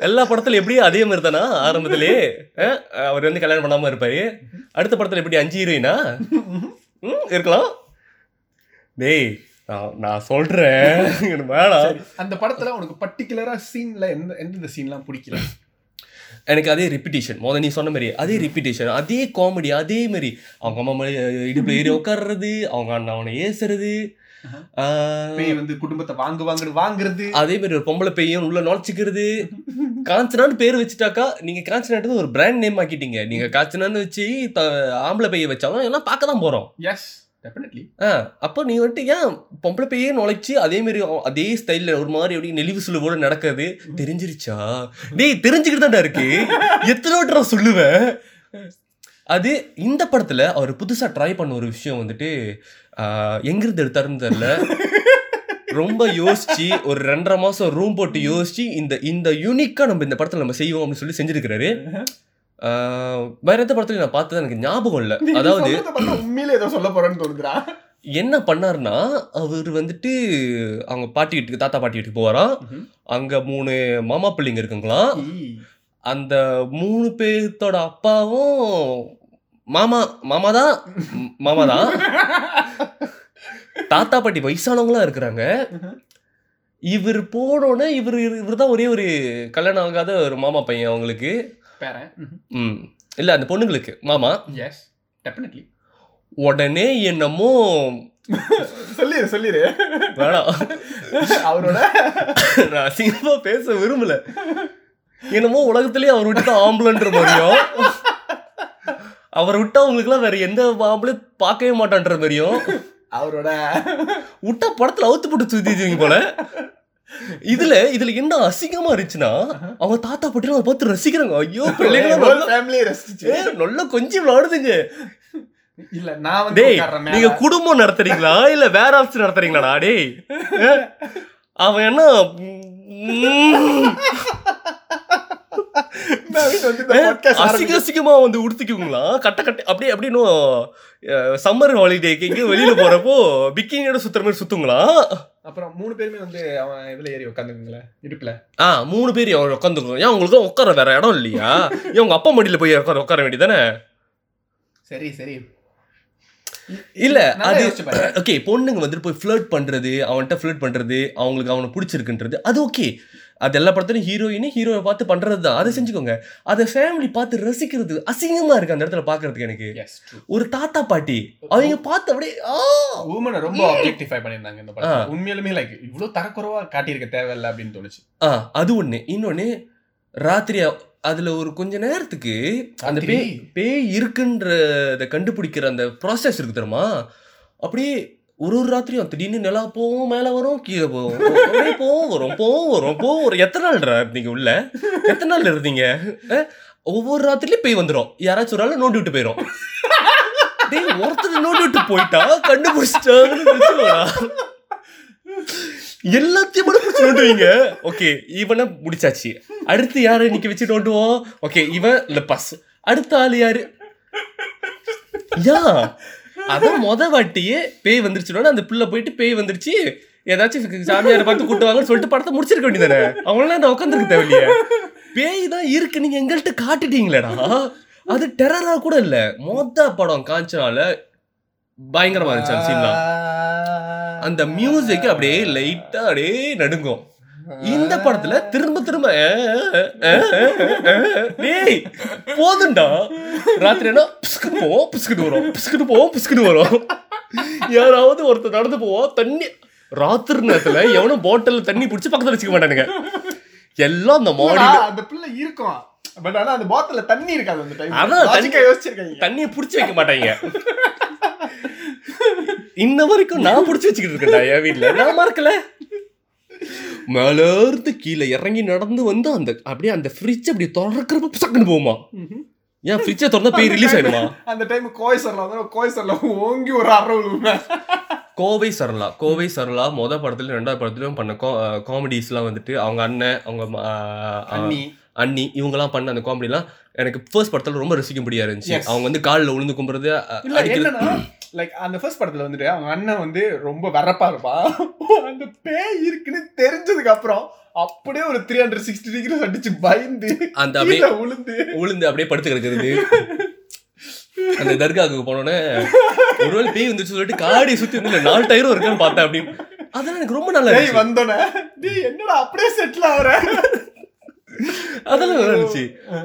எல்லா படத்துல எப்படியும் அதே மாதிரி தானா ஆரம்பத்திலே? அஹ், அவர் வந்து கல்யாணம் பண்ணாம இருப்பாரு. அடுத்த படத்துல எப்படி அஞ்சு ஹீரோயினா? இருக்கலாம். டேய் நான் சொல்றேன். வேணாம். அந்த படத்துல உனக்கு பர்டிகுலரா சீன்ல எந்த எந்தெந்த சீன்லாம் பிடிக்கல? எனக்கு அதே ரிப்பிட்டேஷன் முதல்ல நீ சொன்ன மாதிரி அதே ரிப்பிட்டேஷன் அதே காமெடி அதே மாதிரி. அவங்க அம்மா இடுப்புல ஏறி உட்கார்றது அவங்க அண்ணன் அவனை ஏசுறது. பேய் வந்து குடும்பத்தை வாங்கு வாங்குன்னு வாங்குறது. அதே மாதிரி ஒரு பொம்பளை பையன் உள்ள நுழைச்சிக்கிறது. காஞ்சனான்னு பேர் வச்சுட்டாக்கா நீங்க காஞ்சனான்றது ஒரு பிராண்ட் நேம் ஆக்கிட்டீங்க. நீங்க காஞ்சனான்னு வச்சு ஆம்பளை பையன் வச்சாலும் எல்லாம் பார்க்க தான் போறோம். எஸ் டெஃபினெட்லி ஆ அப்போ நீ வந்துட்டு ஏன் பொம்பளை பையே நுழைச்சி அதே மாதிரி அதே ஸ்டைலில் ஒரு மாதிரி அப்படியே நெளிவு சுழுவோட நடக்குது தெரிஞ்சிருச்சா? டேய் தெரிஞ்சுக்கிட்டு தான்டா இருக்கு. எத்தனை வாட்டி நான் சொல்லுவேன். அது இந்த படத்துல அவர் புதுசா ட்ரை பண்ண ஒரு விஷயம் வந்துட்டு எங்கிருந்து எடுத்தாருன்னு தெரியல. ரொம்ப யோசிச்சு ஒரு ரெண்டரை மாசம் ரூம் போட்டு யோசிச்சு இந்த இந்த யூனிக்கா நம்ம இந்த படத்துல நம்ம செய்வோம் அப்படின்னு சொல்லி செஞ்சிருக்கிறாரு. வேற எந்த படத்துல நான் பார்த்தது எனக்கு ஞாபகம் இல்லை. அதாவது உண்மையில ஏதோ சொல்ல போறேன்னு தோணுதுடா. என்ன பண்ணாருன்னா அவர் வந்துட்டு அவங்க பாட்டி வீட்டுக்கு தாத்தா பாட்டி வீட்டுக்கு ம்ஹும். அங்க மூணு மாமா பிள்ளைங்க இருக்குங்களாம். அந்த மூணு பேர்த்தோட அப்பாவும் மாமா மாமா தான் மாமா தான் தாத்தா பாட்டி வயசானவங்களா இருக்கிறாங்க. இவர் போனோடனே இவர் இவர் தான் ஒரே ஒரு கல்யாணம் ஆகாத ஒரு மாமா பையன் அவங்களுக்கு. ம். இல்ல அந்த பொண்ணுங்களுக்கு மாமா. எஸ் டெஃபினெட்லி உடனே என்னமோ சொல்லிரு சொல்லிரு வேணாம் அவரோட? நான் அசிங்கமா பேச விரும்பல. என்னமோ உலகத்திலேயே அவர் விட்டு தான் ஆம்பளன்ற மாதிரியும் அவரை விட்டா அவங்களுக்குலாம் வேற எந்த ஆம்பளையும் பார்க்கவே மாட்டான்ற மாதிரியும். அவரோட விட்டா படத்துல அவுத்து போட்டு சுத்திச்சுங்க போல. இதுல இதுல என்ன அசிங்கமா இருந்துச்சுன்னா அவங்க தாத்தா பாட்டி அதை பார்த்து ரசிக்கிறாங்க. ஐயோ பிள்ளைங்களா நல்லா ரசிச்சு நல்லா கொஞ்சம் விளாடுதுங்க இல்ல நான் வந்து நீங்க. குடும்பம் நடத்துறீங்களா? இல்ல வேற ஆஃபீஸ் நடத்துறீங்களாடா? டேய்? அவன் என்ன அசிங்க அசிங்கமா வந்து உடுத்திக்குங்களா கட்ட கட்ட அப்படியே அப்படியே இன்னும் சம்மர் ஹாலிடேக்கு எங்கேயும் வெளியில போறப்போ பிக்கினியோட சுத்துற மாதிரி சுத்துங்களா? அப்புறம் மூணு பேருமே வந்து அவன் இதுல ஏறி உட்காந்துங்களே இடுப்புல. ஆ மூணு பேர் உட்காந்துக்கணும் ஏன் உங்களுக்கு உட்கார வேற இடம் இல்லையா? ஏன் உங்க அப்பா மடியில போய் உட்கார உட்கார வேண்டியதானே சரி சரி. இல்ல அது. ஓகே பொண்ணுங்க வந்துட்டு போய் ஃப்ளர்ட் பண்றது அவன்கிட்ட ஃப்ளர்ட் பண்றது அவங்களுக்கு அவனை பிடிச்சிருக்குன்றது அது ஓகே அது எல்லா படத்துலையும் ஹீரோயினு ஹீரோவை பார்த்து பண்றது தான் அதை செஞ்சுக்கோங்க. அதை ஃபேமிலி பார்த்து ரசிக்கிறது அசிங்கமா இருக்கு அந்த இடத்துல பாக்குறதுக்கு எனக்கு. ஒரு தாத்தா பாட்டி அவங்க பார்த்து அப்படியே ஆ! Women-அ ரொம்ப objectify பண்ணியிருந்தாங்க இந்த படத்துல. உண்மையிலுமே like இவ்வளவு தரக்குறைவா காட்டியிருக்க தேவையில்ல அப்படின்னு தோணுச்சு. ஆ அது ஒண்ணு. இன்னொன்னு ராத்திரி அதுல ஒரு கொஞ்ச நேரத்துக்கு அந்த? பேய் பேய் இருக்குன்றத கண்டுபிடிக்கிற அந்த ப்ராசஸ் இருக்கு தெரியுமா? அப்படியே ஒரு ஒரு ராத்திரியும் திடீர்னு நிலா போவோம் மேல வரும் கீழே போகும் போவோம் வரும் போவோம் வரும் போவோம் வரும். எத்தனை நாள் இருந்தீங்க உள்ள? எத்தனை நாள் இருந்தீங்க? ஒவ்வொரு ராத்திரிலையும் போய் வந்துடும் யாராச்சும் ஒரு நாள் நோண்டி விட்டு போயிரும். டேய் ஒருத்தர் நோண்டி விட்டு போயிட்டா? கண்டுபிடிச்சிட்டாங்கன்னு எல்லாத்தையும் மட்டும் பிடிச்சி நோண்டுவீங்க. ஓகே இவனை முடிச்சாச்சு. அடுத்து யாரை இன்னைக்கு வச்சு நோண்டுவோம்? ஓகே இவன் லெப்பாஸ் அடுத்த ஆள் யாரு? யா. அதான் மொத வாட்டியே பேய் வந்துருச்சுனோட அந்த பிள்ளை போயிட்டு பேய் வந்துருச்சு. ஏதாச்சும் சாமியாரை பார்த்து கூட்டுவாங்கன்னு சொல்லிட்டு படத்தை முடிச்சிருக்க வேண்டியதானே? அவங்களாம் நான் உட்காந்துருக்க தேவையில்லையே. பேய் தான் இருக்கு நீங்க எங்கள்கிட்ட காட்டிட்டீங்களேடா. அது டெரரா கூட இல்ல. மொத படம் காஞ்சனால பயங்கரமா இருந்துச்சு அந்த சீன்லாம் அந்த மியூசிக் அப்படியே லைட்டா அப்படியே நடுங்கும். இந்த படத்துல திரும்ப திரும்ப டேய் போதும்டா ராத்திரி என்ன பிஸ்குட்டு போவோம் பிஸ்குட்டு வரும் பிஸ்குட்டு போவோம் பிஸ்குட்டு வரும். யாராவது ஒருத்தர் நடந்து போவோம் தண்ணி ராத்திரி நேரத்துல எவனும் பாட்டில்ல தண்ணி பிடிச்சி பக்கத்துல வச்சுக்க மாட்டானுங்க. எல்லாம் அந்த மாடி அந்த பிள்ளை இருக்கும். பட் ஆனா அந்த பாட்டில தண்ணி இருக்காது அந்த டைம் அதான் தண்ணி- லாஜிக்கா யோசிச்சிருக்காங்க. தண்ணியை பிடிச்சி வைக்க மாட்டாங்க. இன்ன வரைக்கும் நான் பிடிச்சி வச்சுக்கிட்டு இருக்கேன்டா என் வீட்ல. நான் மறக்கல. மேல இருந்து கீழே இறங்கி நடந்து வந்து அந்த அப்படியே அந்த ஃப்ரிட்ஜ் அப்படி திறக்கிறப்ப சக்குன்னு போகுமா. ஏன் ஃப்ரிட்ஜை திறந்தா போய் ரிலீஸ் ஆயிடுமா? அந்த டைம் கோய் சரலா வந்து கோய் சரலா ஓங்கி ஒரு விழுவுமே. கோவை சரளா கோவை சரளா மொத படத்துலயும் ரெண்டாவது படத்துலயும் பண்ண காமெடிஸ்லாம் வந்துட்டு அவங்க அண்ணன் அவங்க அண்ணி. அண்ணி இவங்கெல்லாம் பண்ண அந்த காமெடிலாம் எனக்கு ஃபர்ஸ்ட் படத்துல ரொம்ப ரசிக்கும்படியா இருந்துச்சு. அவங்க வந்து காலில் விழுந்து கும்புறது லைக் அந்த ஃபர்ஸ்ட் படத்துல வந்துட்டு அவங்க அண்ணன் வந்து ரொம்ப வரப்பா இருப்பான் அந்த பேய் இருக்குன்னு தெரிஞ்சதுக்கு அப்புறம் அப்படியே ஒரு த்ரீ ஹண்ட்ரட் சிக்ஸ்டி டிகிரி அடிச்சு பயந்து அந்த அப்படியே விழுந்து உளுந்து அப்படியே படுத்து கிடக்குறது. அந்த தர்காவுக்கு போனோடனே ஒருவேளை பேய் வந்துச்சு சொல்லிட்டு காடி சுத்தி வந்து நாலு டயரும் இருக்கான்னு பார்த்தேன் அப்படின்னு. அதெல்லாம் எனக்கு ரொம்ப நல்லா இருந்துச்சு. வந்தோடனே டேய் என்னடா அப்படியே செட்டில் ஆகுற அதெல்லாம் நல்லா இருந்துச்சு.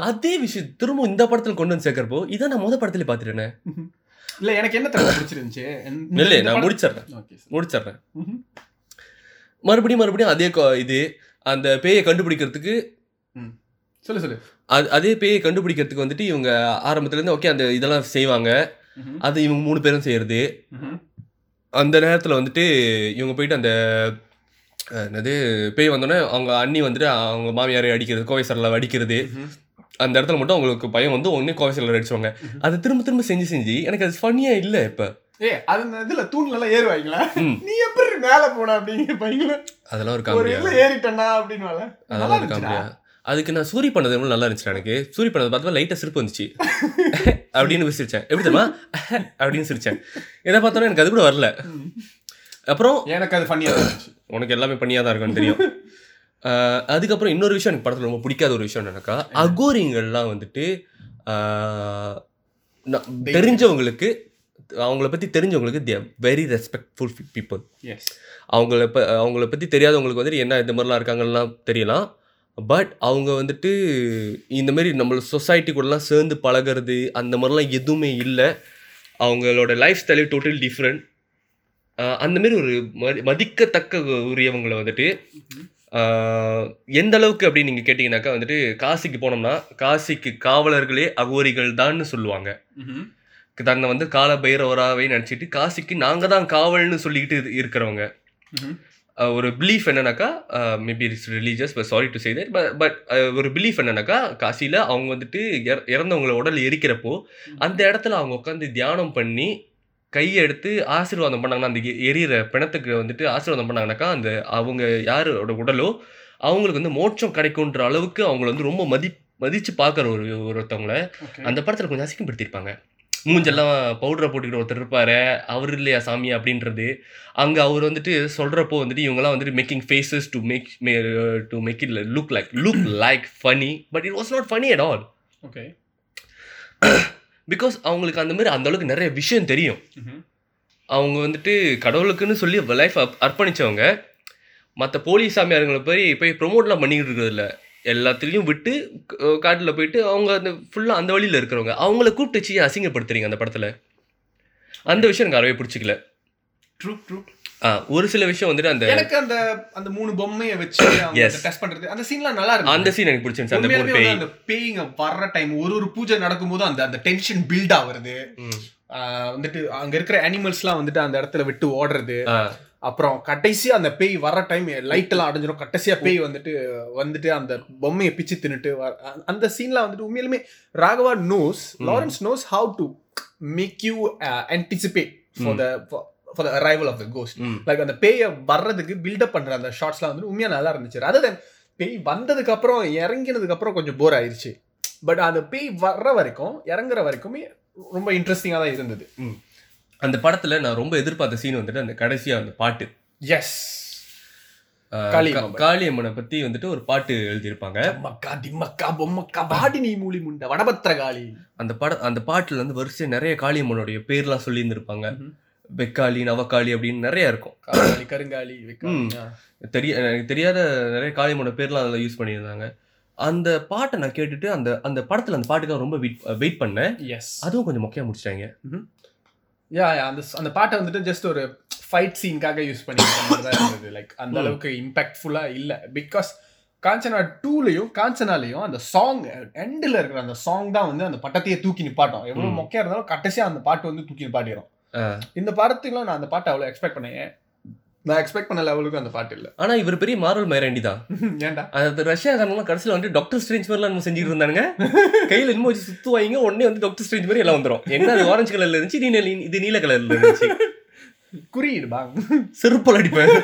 அதே விஷயம் திரும்ப இந்த படத்துல கொண்டு வந்து சேர்க்கறப்போ இதான் நான் முத படத்துல பாத்துட்டேனே இல்ல எனக்கு என்ன தவிர பிடிச்சிருந்துச்சு? இல்ல நான் முடிச்சிடுறேன். முடிச்சிடுறேன். மறுபடியும் மறுபடியும் அதே இது அந்த பேயை கண்டுபிடிக்கிறதுக்கு சொல்லு சொல்லு. அது அதே பேயை கண்டுபிடிக்கிறதுக்கு வந்துட்டு இவங்க ஆரம்பத்துல இருந்து ஓகே அந்த இதெல்லாம் செய்வாங்க. அது இவங்க மூணு பேரும் செய்யறது. அந்த நேரத்தில் வந்துட்டு இவங்க போயிட்டு அந்த என்னது பேய் வந்தோடனே அவங்க அண்ணி வந்துட்டு அவங்க மாமியாரை அடிக்கிறது கோவை சரலை அடிக்கிறது. அந்த இடத்துல மட்டும் அவங்களுக்கு பயம் வந்து உடனே கோவை சரலை அடிச்சுவாங்க அதை திரும்ப திரும்ப செஞ்சு செஞ்சு எனக்கு அது ஃபன்னியா இல்லை இப்போ. ஏ அது இதுல தூண்ல எல்லாம் ஏறுவாங்களா. நீ எப்படி மேல போன அப்படிங்கிற பையங்கள? அதெல்லாம் ஒரு இதுல ஏறிட்டனா அப்படின்னு அதெல்லாம் ஒரு காமெடியா. அதுக்கு நான் சூரி பண்ணது எவ்வளவு நல்லா இருந்துச்சு எனக்கு. சூரி பண்ணது பார்த்தா லைட்டாக சிரிப்பு வந்துச்சு. அப்படின்னு சிரிச்சேன் எப்படி தெரியுமா? அப்படின்னு சிரிச்சேன். இதை பார்த்தோன்னா எனக்கு அது கூட வரல. அப்புறம் எனக்கு அது இருந்துச்சு. உனக்கு எல்லாமே பண்ணியாக தான் இருக்கும்னு தெரியும். அதுக்கப்புறம் இன்னொரு விஷயம் எனக்கு படத்தில் ரொம்ப பிடிக்காத ஒரு விஷயம் என்னக்கா அகோரிங்கள்லாம் வந்துட்டு தெரிஞ்சவங்களுக்கு அவங்கள பற்றி தெரிஞ்சவங்களுக்கு they very respectful people yes அவங்கள ப அவங்கள பற்றி தெரியாதவங்களுக்கு வந்துட்டு என்ன இந்த மாதிரிலாம் இருக்காங்கலாம் தெரியலாம். பட் அவங்க வந்துட்டு இந்த மாதிரி நம்ம சொசைட்டி கூடலாம் சேர்ந்து பழகிறது அந்த மாதிரிலாம் எதுவுமே இல்லை. அவங்களோட லைஃப் ஸ்டைலே டோட்டல் டிஃப்ரெண்ட் அந்த மாதிரி ஒரு மதி- மதிக்கத்தக்க உரியவங்களை வந்துட்டு எந்த அளவுக்கு அப்படின்னு நீங்கள் கேட்டிங்கனாக்கா வந்துட்டு காசிக்கு போனோம்னா காசிக்கு காவலர்களே அகோரிகள் தான்னு சொல்லுவாங்க தன்னை வந்து கால பைரவராகவே நினச்சிட்டு காசிக்கு நாங்கள் தான் காவல்னு சொல்லிக்கிட்டு இரு- இருக்கிறவங்க. ஒரு பிலீஃப் என்னன்னாக்கா maybe it's religious but sorry to say that but ஒரு பிலீஃப் என்னன்னாக்கா காசியில் அவங்க வந்துட்டு இற- இறந்தவங்கள உடல் எரிக்கிறப்போ அந்த இடத்துல அவங்க உட்காந்து தியானம் பண்ணி கையை எடுத்து ஆசீர்வாதம் பண்ணாங்கன்னா அந்த எரியிற பிணத்துக்கு வந்துட்டு ஆசீர்வாதம் பண்ணாங்கனாக்கா அந்த அவங்க யாரோட உடலோ அவங்களுக்கு வந்து மோட்சம் கிடைக்குன்ற அளவுக்கு அவங்கள வந்து ரொம்ப மதி மதிச்சு பார்க்குற ஒரு ஒருத்தவங்கள அந்த படத்தில் கொஞ்சம் அசிங்கப்படுத்தியிருப்பாங்க. மூஞ்செல்லாம் பவுடரை போட்டுக்கிட்டு ஒருத்தர் இருப்பாரு. அவர் இல்லையா சாமி அப்படின்றது. அங்கே அவர் வந்துட்டு சொல்கிறப்போ வந்துட்டு இவங்கெல்லாம் வந்துட்டு making faces to make to make it look like look like funny but it was not funny at all okay. Because அவங்களுக்கு அந்த மாதிரி அந்த அளவுக்கு நிறைய விஷயம் தெரியும். அவங்க வந்துட்டு கடவுளுக்குன்னு சொல்லி லைஃப் அர்ப்பணிச்சவங்க. மற்ற போலீஸ் சாமியாருங்களை போய் போய் ப்ரொமோட்லாம் பண்ணிக்கிட்டு இருக்கிறது இல்ல எல்லாத்துலேயும் விட்டு காட்டில் போயிட்டு அவங்க அந்த ஃபுல்லாக அந்த வழியில் இருக்கிறவங்க. அவங்கள கூப்பிட்டு வச்சு அசிங்கப்படுத்துறீங்க அந்த படத்தில்? அந்த விஷயம் எனக்கு அறவே பிடிச்சிக்கல. ட்ரூ ட்ரூ ஒரு சில விஷயம் வந்துட்டு அந்த எனக்கு அந்த அந்த மூணு பொம்மையை வச்சு. டெஸ்ட் பண்றது அந்த சீன்லாம் நல்லா இருக்கு அந்த சீன் எனக்கு பிடிச்சிருந்துச்சு. அந்த பேய் அந்த பேய்ங்க வர்ற டைம் ஒரு ஒரு பூஜை நடக்கும்போது அந்த அந்த டென்ஷன் பில்ட் ஆகுறது. வந்துட்டு அங்க இருக்கிற அனிமல்ஸ்லாம் வந்துட்டு அந்த இடத்துல விட்டு ஓடுறது. அப்புறம் கடைசியா அந்த பேய் வர டைம் லைட் எல்லாம் அடைஞ்சிரும். கடைசியா பேய் வந்துட்டு வந்துட்டு அந்த பொம்மையை பிச்சு தின்னுட்டு அந்த சீன்லாம் வந்துட்டு உண்மையிலுமே Raghava knows Lawrence knows how to make you anticipate for the for the arrival of the ghost. Like அந்த பேயை வர்றதுக்கு பில்டப் பண்ற அந்த ஷார்ட்ஸ்லாம் வந்து உண்மையா நல்லா இருந்துச்சு. அதர் தென் பேய் வந்ததுக்கு அப்புறம் இறங்கினதுக்கு அப்புறம் கொஞ்சம் போர் ஆயிருச்சு. பட் அந்த பேய் வர்ற வரைக்கும் இறங்குற வரைக்குமே ரொம்ப இன்ட்ரெஸ்டிங்கா தான் இருந்தது. அந்த படத்துல நான் ரொம்ப எதிர்பார்த்த சீன் வந்துட்டு அந்த கடைசியா அந்த பாட்டு. எஸ் காளியம்மன். பத்தி வந்துட்டு ஒரு பாட்டு எழுதியிருப்பாங்க. மக்கா திம்மக்கா பொம்மக்கா பாடி நீ மூலி முண்ட வடபத்திர காளி அந்த பட அந்த பாட்டுல வந்து வரிசை நிறைய காளியம்மனுடைய பேர்லாம் சொல்லி வெக்காளி நவக்காளி அப்படின்னு நிறைய இருக்கும். காளி கருங்காலி வெக்காளி ம். தெரிய எனக்கு தெரியாத நிறைய காளியம்மனோட பேர்லாம் அதில் யூஸ் பண்ணியிருந்தாங்க. அந்த பாட்டை நான் கேட்டுட்டு அந்த அந்த படத்துல அந்த பாட்டுக்காக ரொம்ப வெயிட் வெயிட் பண்ணேன். எஸ் அதுவும் கொஞ்சம் மொக்கையா முடிச்சிட்டாங்க. யா அந்த அந்த பாட்டை வந்துட்டு ஜஸ்ட் ஒரு ஃபைட் சீனுக்காக யூஸ் இருந்தது. லைக் அந்த. அளவுக்கு இம்பாக்ட்ஃபுல்லா இல்ல. பிகாஸ் காஞ்சனா டூலையும் காஞ்சனாலையும் அந்த சாங் எண்டில் இருக்கிற அந்த சாங் தான் வந்து அந்த பட்டத்தையே தூக்கி நிப்பாட்டும். எவ்வளவு ம். மொக்கையா இருந்தாலும் கடைசியா அந்த பாட்டு வந்து தூக்கி நிப்பாட்டிடும். இந்த படத்துல நான் அந்த பாட்டை அவ்வளவு எக்ஸ்பெக்ட் பண்ணேன் நான் எக்ஸ்பெக்ட் பண்ண லெவலுக்கு அந்த பாட்டு இல்ல. ஆனா இவர் பெரிய மாரல் மயரண்டி தான் ஏன்டா? அது ரஷ்யாக்காரங்களாம் கடைசியில் வந்து டாக்டர் ஸ்ட்ரேஞ்ச் மாதிரிலாம் நம்ம செஞ்சுட்டு இருந்தானுங்க. கையில் இன்னும் வச்சு சுத்துவாங்க உடனே வந்து டாக்டர் ஸ்ட்ரேஞ்ச் மாதிரி எல்லாம் வந்துரும். என்ன அது ஆரஞ்சு கலர்ல இருந்துச்சு நீ நீல- இது நீல கலர்ல இருந்துச்சு? குறியீடு பாங்க செருப்பால் அடிப்பேன்.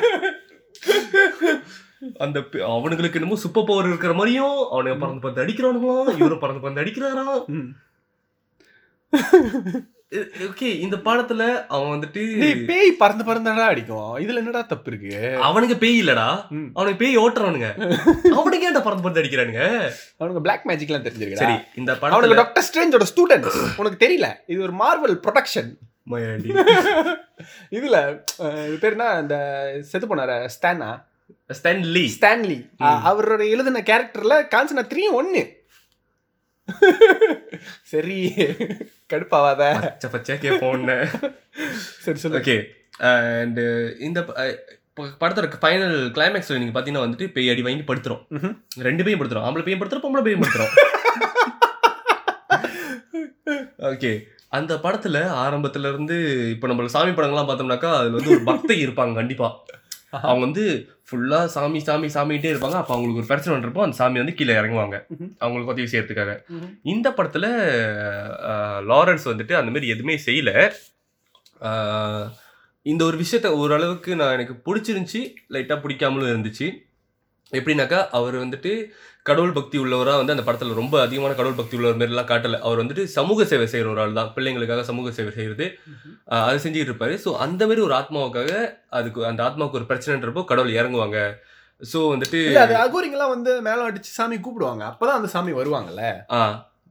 அந்த அவனுங்களுக்கு என்னமோ சூப்பர் பவர் இருக்கிற மாதிரியும் அவனுங்க பறந்து பறந்து அடிக்கிறானுங்களாம் இவரும் பறந்து பறந்து அடிக்கிறாராம் ஓகே இந்த பாடத்துல அவன் வந்துட்டு பேய் பறந்து பறந்துடா அடிக்கும். இதுல என்னடா தப்பு இருக்கு? அவனுக்கு பேய் இல்லடா. அவனுக்கு பேய் ஓட்டுறவனுங்க. அவனுக்கு ஏன்டா பறந்து பறந்து அடிக்கிறானுங்க? அவனுக்கு பிளாக் மேஜிக்லாம் தெரிஞ்சிருக்கா சரி இந்த அவனுக்கு படத்துல டாக்டர் ஸ்ட்ரேஞ்சோட ஸ்டூடெண்ட்ஸ் உனக்கு தெரியல? இது ஒரு மார்வல் ப்ரொடக்ஷன். இதுல அஹ், இது பேர் என்ன? இந்த செத்து போனார? ஸ்டானா ஸ்டான்லி ஸ்டான்லி அவரோட எழுதின கேரக்டர்ல காஞ்சனா த்ரீயும் ஒண்ணு. சரி கடுப்பாவாத. பச்சை பச்சையா கேட்போம் சரி சொல்லு. ஓகே அண்ட் இந்த படத்தோட ஃபைனல் கிளைமேக்ஸ்ல நீங்க பாத்தீங்கன்னா வந்துட்டு பேய் அடி வாங்கி படுத்துரும். ரெண்டு பேயும் படுத்துரும். ஆம்பளை பேயும் படுத்துரும் பொம்பளை பேயும் படுத்துரும். ஓகே அந்த படத்துல ஆரம்பத்துல இருந்து இப்ப நம்ம சாமி படங்கள்லாம் பார்த்தோம்னாக்கா அதுல வந்து ஒரு பக்தை இருப்பாங்க கண்டிப்பா. அவங்க வந்து ஃபுல்லா சாமி சாமி சாமிகிட்டே இருப்பாங்க. அப்ப அவங்களுக்கு ஒரு பிரச்சனை பண்றப்போ அந்த சாமி வந்து கீழே இறங்குவாங்க. அவங்களுக்கு உதவி செய்யறதுக்காக. இந்த படத்துல லாரன்ஸ் வந்துட்டு அந்த மாதிரி எதுவுமே செய்யல. இந்த ஒரு விஷயத்த ஓரளவுக்கு நான் எனக்கு பிடிச்சிருந்துச்சி. லைட்டா பிடிக்காமலும் இருந்துச்சு. எப்படின்னாக்கா அவர் வந்துட்டு கடவுள் பக்தி உள்ளவரா வந்து அந்த படத்துல ரொம்ப அதிகமான கடவுள் பக்தி உள்ளவர் மாதிரிலாம் காட்டல. அவர் வந்துட்டு சமூக சேவை செய்யற ஒரு ஆள் தான் பிள்ளைங்களுக்காக சமூக சேவை செய்யறது அஹ், அதை செஞ்சுட்டு இருப்பாரு. ஸோ அந்த மாதிரி ஒரு ஆத்மாவுக்காக அதுக்கு அந்த ஆத்மாவுக்கு ஒரு பிரச்சனைன்றப்போ கடவுள் இறங்குவாங்க. ஸோ வந்துட்டு அது அகோரிங்கெல்லாம் வந்து மேல அடிச்சு சாமி கூப்பிடுவாங்க. அப்பதான் அந்த சாமி வருவாங்கல்ல?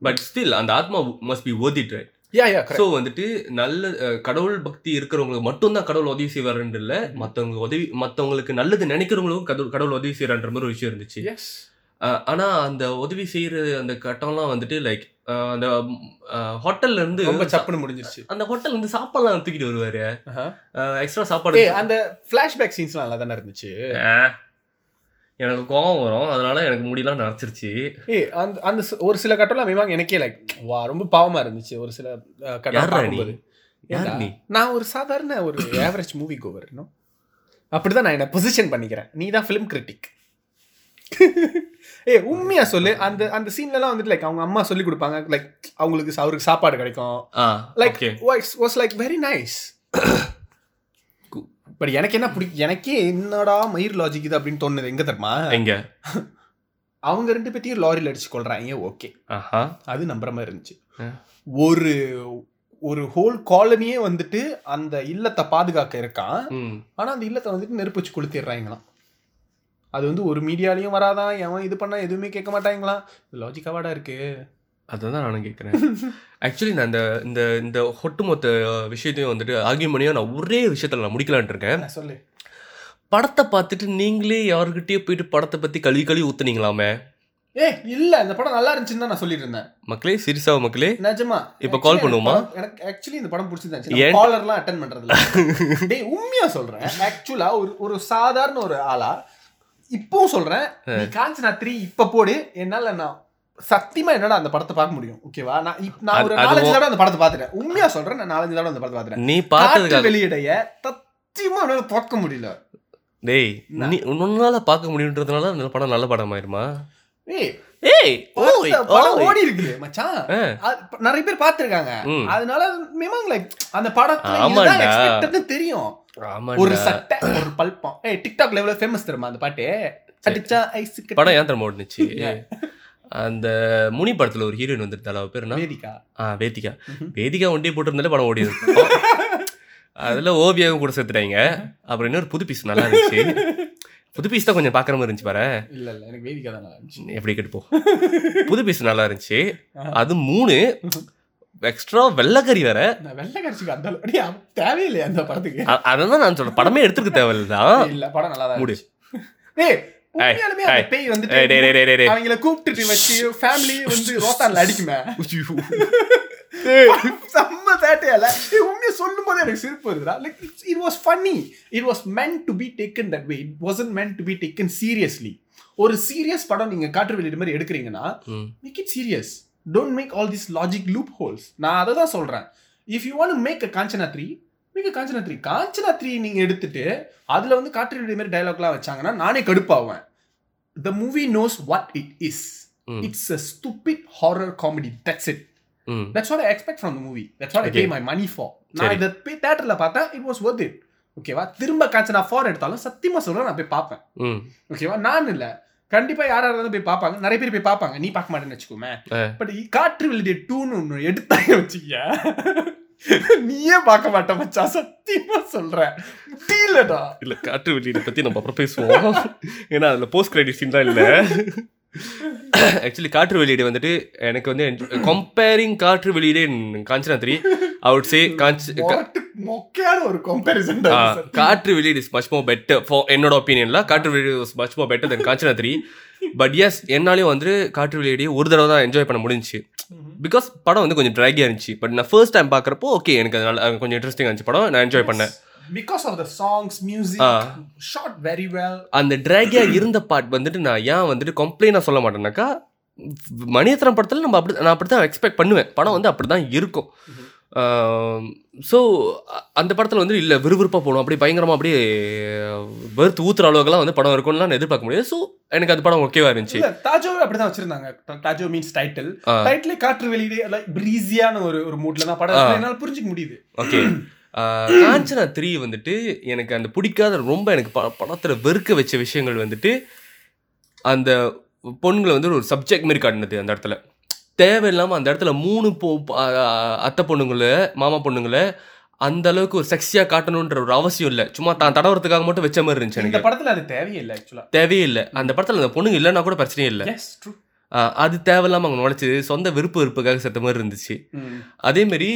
பட் ஸ்டில் அந்த ஆத்மா must be it right? Yeah yeah so வந்துட்டு நல்ல கடவுள் பக்தி இருக்கிறவங்களுக்கு மட்டும்தான் கடவுள் உதவி செய்வாருன்னு இல்ல. மத்தவங்க உதவி மத்தவங்களுக்கு நல்லது நினைக்கிறவங்களுக்கும் கடவுள் கடவுள் உதவி செய்யறான்ற மாதிரி ஒரு விஷயம் இருந்துச்சு. எஸ் அஹ், ஆனா அந்த உதவி செய்யற அந்த கட்டம்லாம் வந்துட்டு லைக் அந்த ஹோட்டல்ல இருந்து ரொம்ப சப்புன்னு முடிஞ்சிருச்சு. அந்த ஹோட்டல் வந்து சாப்பாடுலாம் தூக்கிட்டு வருவாரு. எக்ஸ்ட்ரா சாப்பாடு அந்த ஃபிளாஷ்பேக் சீன்ஸ்லாம் நல்லா தானே இருந்துச்சு? எனக்கு கோவம் வரும். அதனால எனக்கு முடியெல்லாம் நரைச்சிருச்சு ஏய் அந்த அந்த ஒரு சில கட்டம்லாம் மேமாங்க எனக்கே லைக் வா ரொம்ப பாவமா இருந்துச்சு. ஒரு சில கட்டம் நான் ஒரு சாதாரண ஒரு ஆவரேஜ் மூவி கோவர் அப்படிதான் நான் என்ன பொசிஷன் பண்ணிக்கிறேன். நீ தான் ஃபிலிம் கிரிட்டிக் ஏய் உண்மையா சொல்லு. அந்த அந்த சீன்லலாம் வந்துட்டு லைக் அவங்க அம்மா சொல்லி கொடுப்பாங்க. லைக் அவங்களுக்கு அவருக்கு சாப்பாடு கிடைக்கும். Like was like very nice but எனக்கு என்ன பிடிக்கும் எனக்கே என்னடா மயிர் லாஜிக் இது அப்படின்னு தோணுது. எங்க தெரியுமா? எங்க? அவங்க ரெண்டு பேத்தையும் லாரியில் அடிச்சு கொள்றாங்க ஓகே அது நம்புற மாதிரி இருந்துச்சு. ஒரு ஒரு ஹோல் காலனியே வந்துட்டு அந்த இல்லத்தை பாதுகாக்க இருக்கான். ஆனா அந்த இல்லத்தை வந்துட்டு நெருப்பு வச்சு கொளுத்திடுறாங்களாம். அது வந்து ஒரு மீடியாலையும் வராதான் எவன் இது பண்ணா எதுவுமே கேட்க மாட்டாங்களாம் லாஜிக்காவாடா இருக்கு. அதுதான் நானும் கேட்குறேன் ஆக்சுவலி நான் இந்த இந்த இந்த ஒட்டுமொத்த விஷயத்தையும் வந்துட்டு ஆகியமணியாக நான் ஒரே விஷயத்தில் நான் முடிக்கலான்ட்டு இருக்கேன். நான் சொல்லு. படத்தை பார்த்துட்டு நீங்களே யாருக்கிட்டயே போயிட்டு படத்தை பற்றி கழுவி கழுவி ஊத்துனீங்களாமே? ஏ இல்ல. இந்த படம் நல்லா இருந்துச்சுன்னு தான் நான் சொல்லிட்டு இருந்தேன் மக்களே சிரிசா மக்களே? நிஜமா. இப்ப எனக்கு பண்ணுவோமா? எனக்கு ஆக்சுவலி இந்த படம் பிடிச்சிருந்துச்சு? காலர்லாம் அட்டன் பண்றதுல டேய் உண்மையா சொல்றேன். ஆக்சுவலா ஒரு ஒரு சாதாரண ஒரு ஆளா இப்பவும் சொல்றேன். நீ காஞ்சனா த்ரீ இப்ப போடு. என்னால நான் சத்தியமா என்னடா அந்த படத்தை பார்க்க முடியும். ஓகேவா நான் நான் ஒரு நாலஞ்சு தடவை அந்த படத்தை பார்த்துட்டேன். உண்மையா சொல்றேன் நான் நாலஞ்சு தடவை அந்த படத்தை பார்த்துட்டேன். நீ பார்த்ததுக்காக வெளியிடைய சத்தியமா என்னால பார்க்க முடியல. டேய் நீ உன்னால பார்க்க முடியுன்றதுனால அந்த படம் நல்ல படம் ஆயிருமா ஏய் படம் ஓடி இருக்கு மச்சான். நிறைய பேர் பார்த்திருக்காங்க. ம். அதனால மேமாங் லைக் அந்த படத்துல ஆமாண்டா. இதுதான் expected-னு தெரியும். ஒரு சட்டை ஒரு பல்பம். ஏய் டிக்டாக்ல எவ்வளவு ஃபேமஸ் தெரியுமா அந்த பாட்டு? அடிச்சா ஐஸ் படம் ஏன் தரமா ஓடுனுச்சு? அந்த முனி படத்துல ஒரு ஹீரோயின் வந்துருந்தாள் அவ பேர் வேதிகா. ஆ வேதிகா. வேதிகா ஒண்டியே போட்டிருந்தாலே படம் ஓடி இருக்கும் அதுல ஓவியாவும் கூட சேர்த்துட்டாங்க. அப்புறம் இன்னொரு புது பீஸ் நல்லா இருந்துச்சு. புது பீஸ் தான் கொஞ்சம் பார்க்குற மாதிரி இருந்துச்சு பாரு. இல்ல இல்ல எனக்கு வேதிகா தான் நல்லா இருந்துச்சு. எப்படி கேட்டு புது பீஸ் நல்லா இருந்துச்சு. அது மூணு. எக்ஸ்ட்ரா வெள்ளைக்கறி வேற. நான் வெள்ளை கரிசிக்கு அந்த தேவையில்லையே அந்த படத்துக்கு. அதான் நான் சொல்றேன். படமே எடுத்துக்க தேவையில்லைதான். இல்ல படம் நல்லா தான் மூடு. இருந்துச்சு. டேய் உண்மையாலுமே அந்த ஏய். அவங்கள கூப்பிட்டுட்டு வச்சு ஃபேமிலி வந்து ரோத்தான்ல அடிக்குமே. செம்ம சேட்டையால உண்மையை சொல்லும் போது எனக்கு சிரிப்பு வருதுடா. Like it was funny it was meant to be taken that way it wasn't meant to be taken seriously ஒரு சீரியஸ் படம் நீங்க காற்று வெளியிட மாதிரி எடுக்கிறீங்கன்னா make it serious don't make all this logic loopholes நான் அதை தான் சொல்றேன். If you want make a Kanchana three make a Kanchana three Kanchana three நீங்க எடுத்துட்டு அதுல வந்து காற்று மாதிரி டைலாக்லாம் வச்சாங்கன்னா நானே கடுப்பாவேன் the movie knows what it is it's a stupid horror comedy that's it. That's what I expect from the movie that's what I. Pay my money for நான். இதை போய் தேட்டர்ல பார்த்தேன் இட் வாஸ் ஒர்த் இட் ஓகேவா திரும்ப Kanchana for எடுத்தாலும் சத்தியமா சொல்றேன் நான் போய் பார்ப்பேன். ஓகேவா நான் இல்ல. கண்டிப்பா யாரா இருந்தாலும் போய் பார்ப்பாங்க? நிறைய பேர் போய் பார்ப்பாங்க. நீ பார்க்க மாட்டேன்னு வச்சுக்கோமே. பட் காற்று வெளியிட டூன்னு ஒன்று எடுத்தாங்க வச்சுக்க. நீயே பார்க்க மாட்ட மச்சான் சத்தியமா சொல்றேன். முடியலடா இல்ல காற்று வெளியீடு பத்தி நம்ம அப்புறம் பேசுவோம். ஏன்னா அதுல போஸ்ட் கிரெடிட் சீன் தான் இல்ல. ஆக்சுவலி காற்று வெளியீடு வந்துட்டு எனக்கு வந்து comparing Kaatru Veliyidai Kanchana three out say conch மொக்கையான ஒரு comparison Kaatru Veliyidai is much more better for என்னோட ஒப்பீனியன்ல Kaatru Veliyidai is much more better then Kanchana three but yes என்னாலையும் வந்து காற்று வெளியீடு ஒரு தடவை தான் என்ஜாய் பண்ண முடிஞ்சுச்சு. பிகாஸ் படம் வந்து கொஞ்சம் ட்ராகியாக இருந்துச்சு. பட் நான் ஃபர்ஸ்ட் டைம் பார்க்குறப்போ ஓகே எனக்கு அது நல்லா கொஞ்சம் இன்ட்ரெஸ்டிங்காக இருந்துச்சு படம். நான் என்ஜாய் பண்ணேன். Because of the songs music. Shot very well அந்த ட்ராகியாக இருந்த பார்ட் வந்துட்டு நான் ஏன் வந்துட்டு கம்ப்ளைண்டாக சொல்ல மாட்டேன்னாக்கா மணியத்திரம் படத்தில் நம்ம அப்படி நான் அப்படி தான் எக்ஸ்பெக்ட் பண்ணுவேன். படம் வந்து அப்படி தான் இருக்கும் ஸோ அந்த படத்தில் வந்து இல்லை விறுவிறுப்பாக போகணும் அப்படியே பயங்கரமாக அப்படியே வெறுத்து ஊத்துற அளவுக்குலாம் வந்து படம் இருக்கும்னு நான் எதிர்பார்க்க முடியாது. ஸோ எனக்கு அந்த படம் ஓகேவா இருந்துச்சு. இல்ல தாஜோவே அப்படிதான் வச்சிருந்தாங்க. தாஜோ மீன்ஸ் டைட்டில். டைட்டிலே காற்று வெளியீடு லைக் பிரீஸியான ஒரு ஒரு மூட்ல தான் படம். என்னால புரிஞ்சுக்க முடியுது. ஓகே காஞ்சனா த்ரீ வந்துட்டு எனக்கு அந்த பிடிக்காத ரொம்ப எனக்கு ப படத்தில் வெறுக்க வச்ச விஷயங்கள் வந்துட்டு அந்த பொண்ணுங்களை வந்து ஒரு சப்ஜெக்ட் மாதிரி காட்டினது அந்த இடத்துல. தேவையில்லாமல் அந்த இடத்துல மூணு பொ அத்தை பொண்ணுங்களை மாமா பொண்ணுங்களை அந்த அளவுக்கு ஒரு செக்ஸியாக காட்டணுன்ற ஒரு அவசியம் இல்லை. சும்மா தான் தடவறதுக்காக மட்டும் வச்ச மாதிரி இருந்துச்சு எனக்கு. படத்துல அது தேவையே இல்லை ஆக்சுவலா தேவையே இல்லை அந்த படத்தில் அந்த பொண்ணுங்க இல்லைன்னா கூட பிரச்சனையே இல்லை. அது தேவையில்லாம அவங்க நுழைச்சு சொந்த விருப்பு வெறுப்புக்காக செத்த மாதிரி இருந்துச்சு. அதே மாதிரி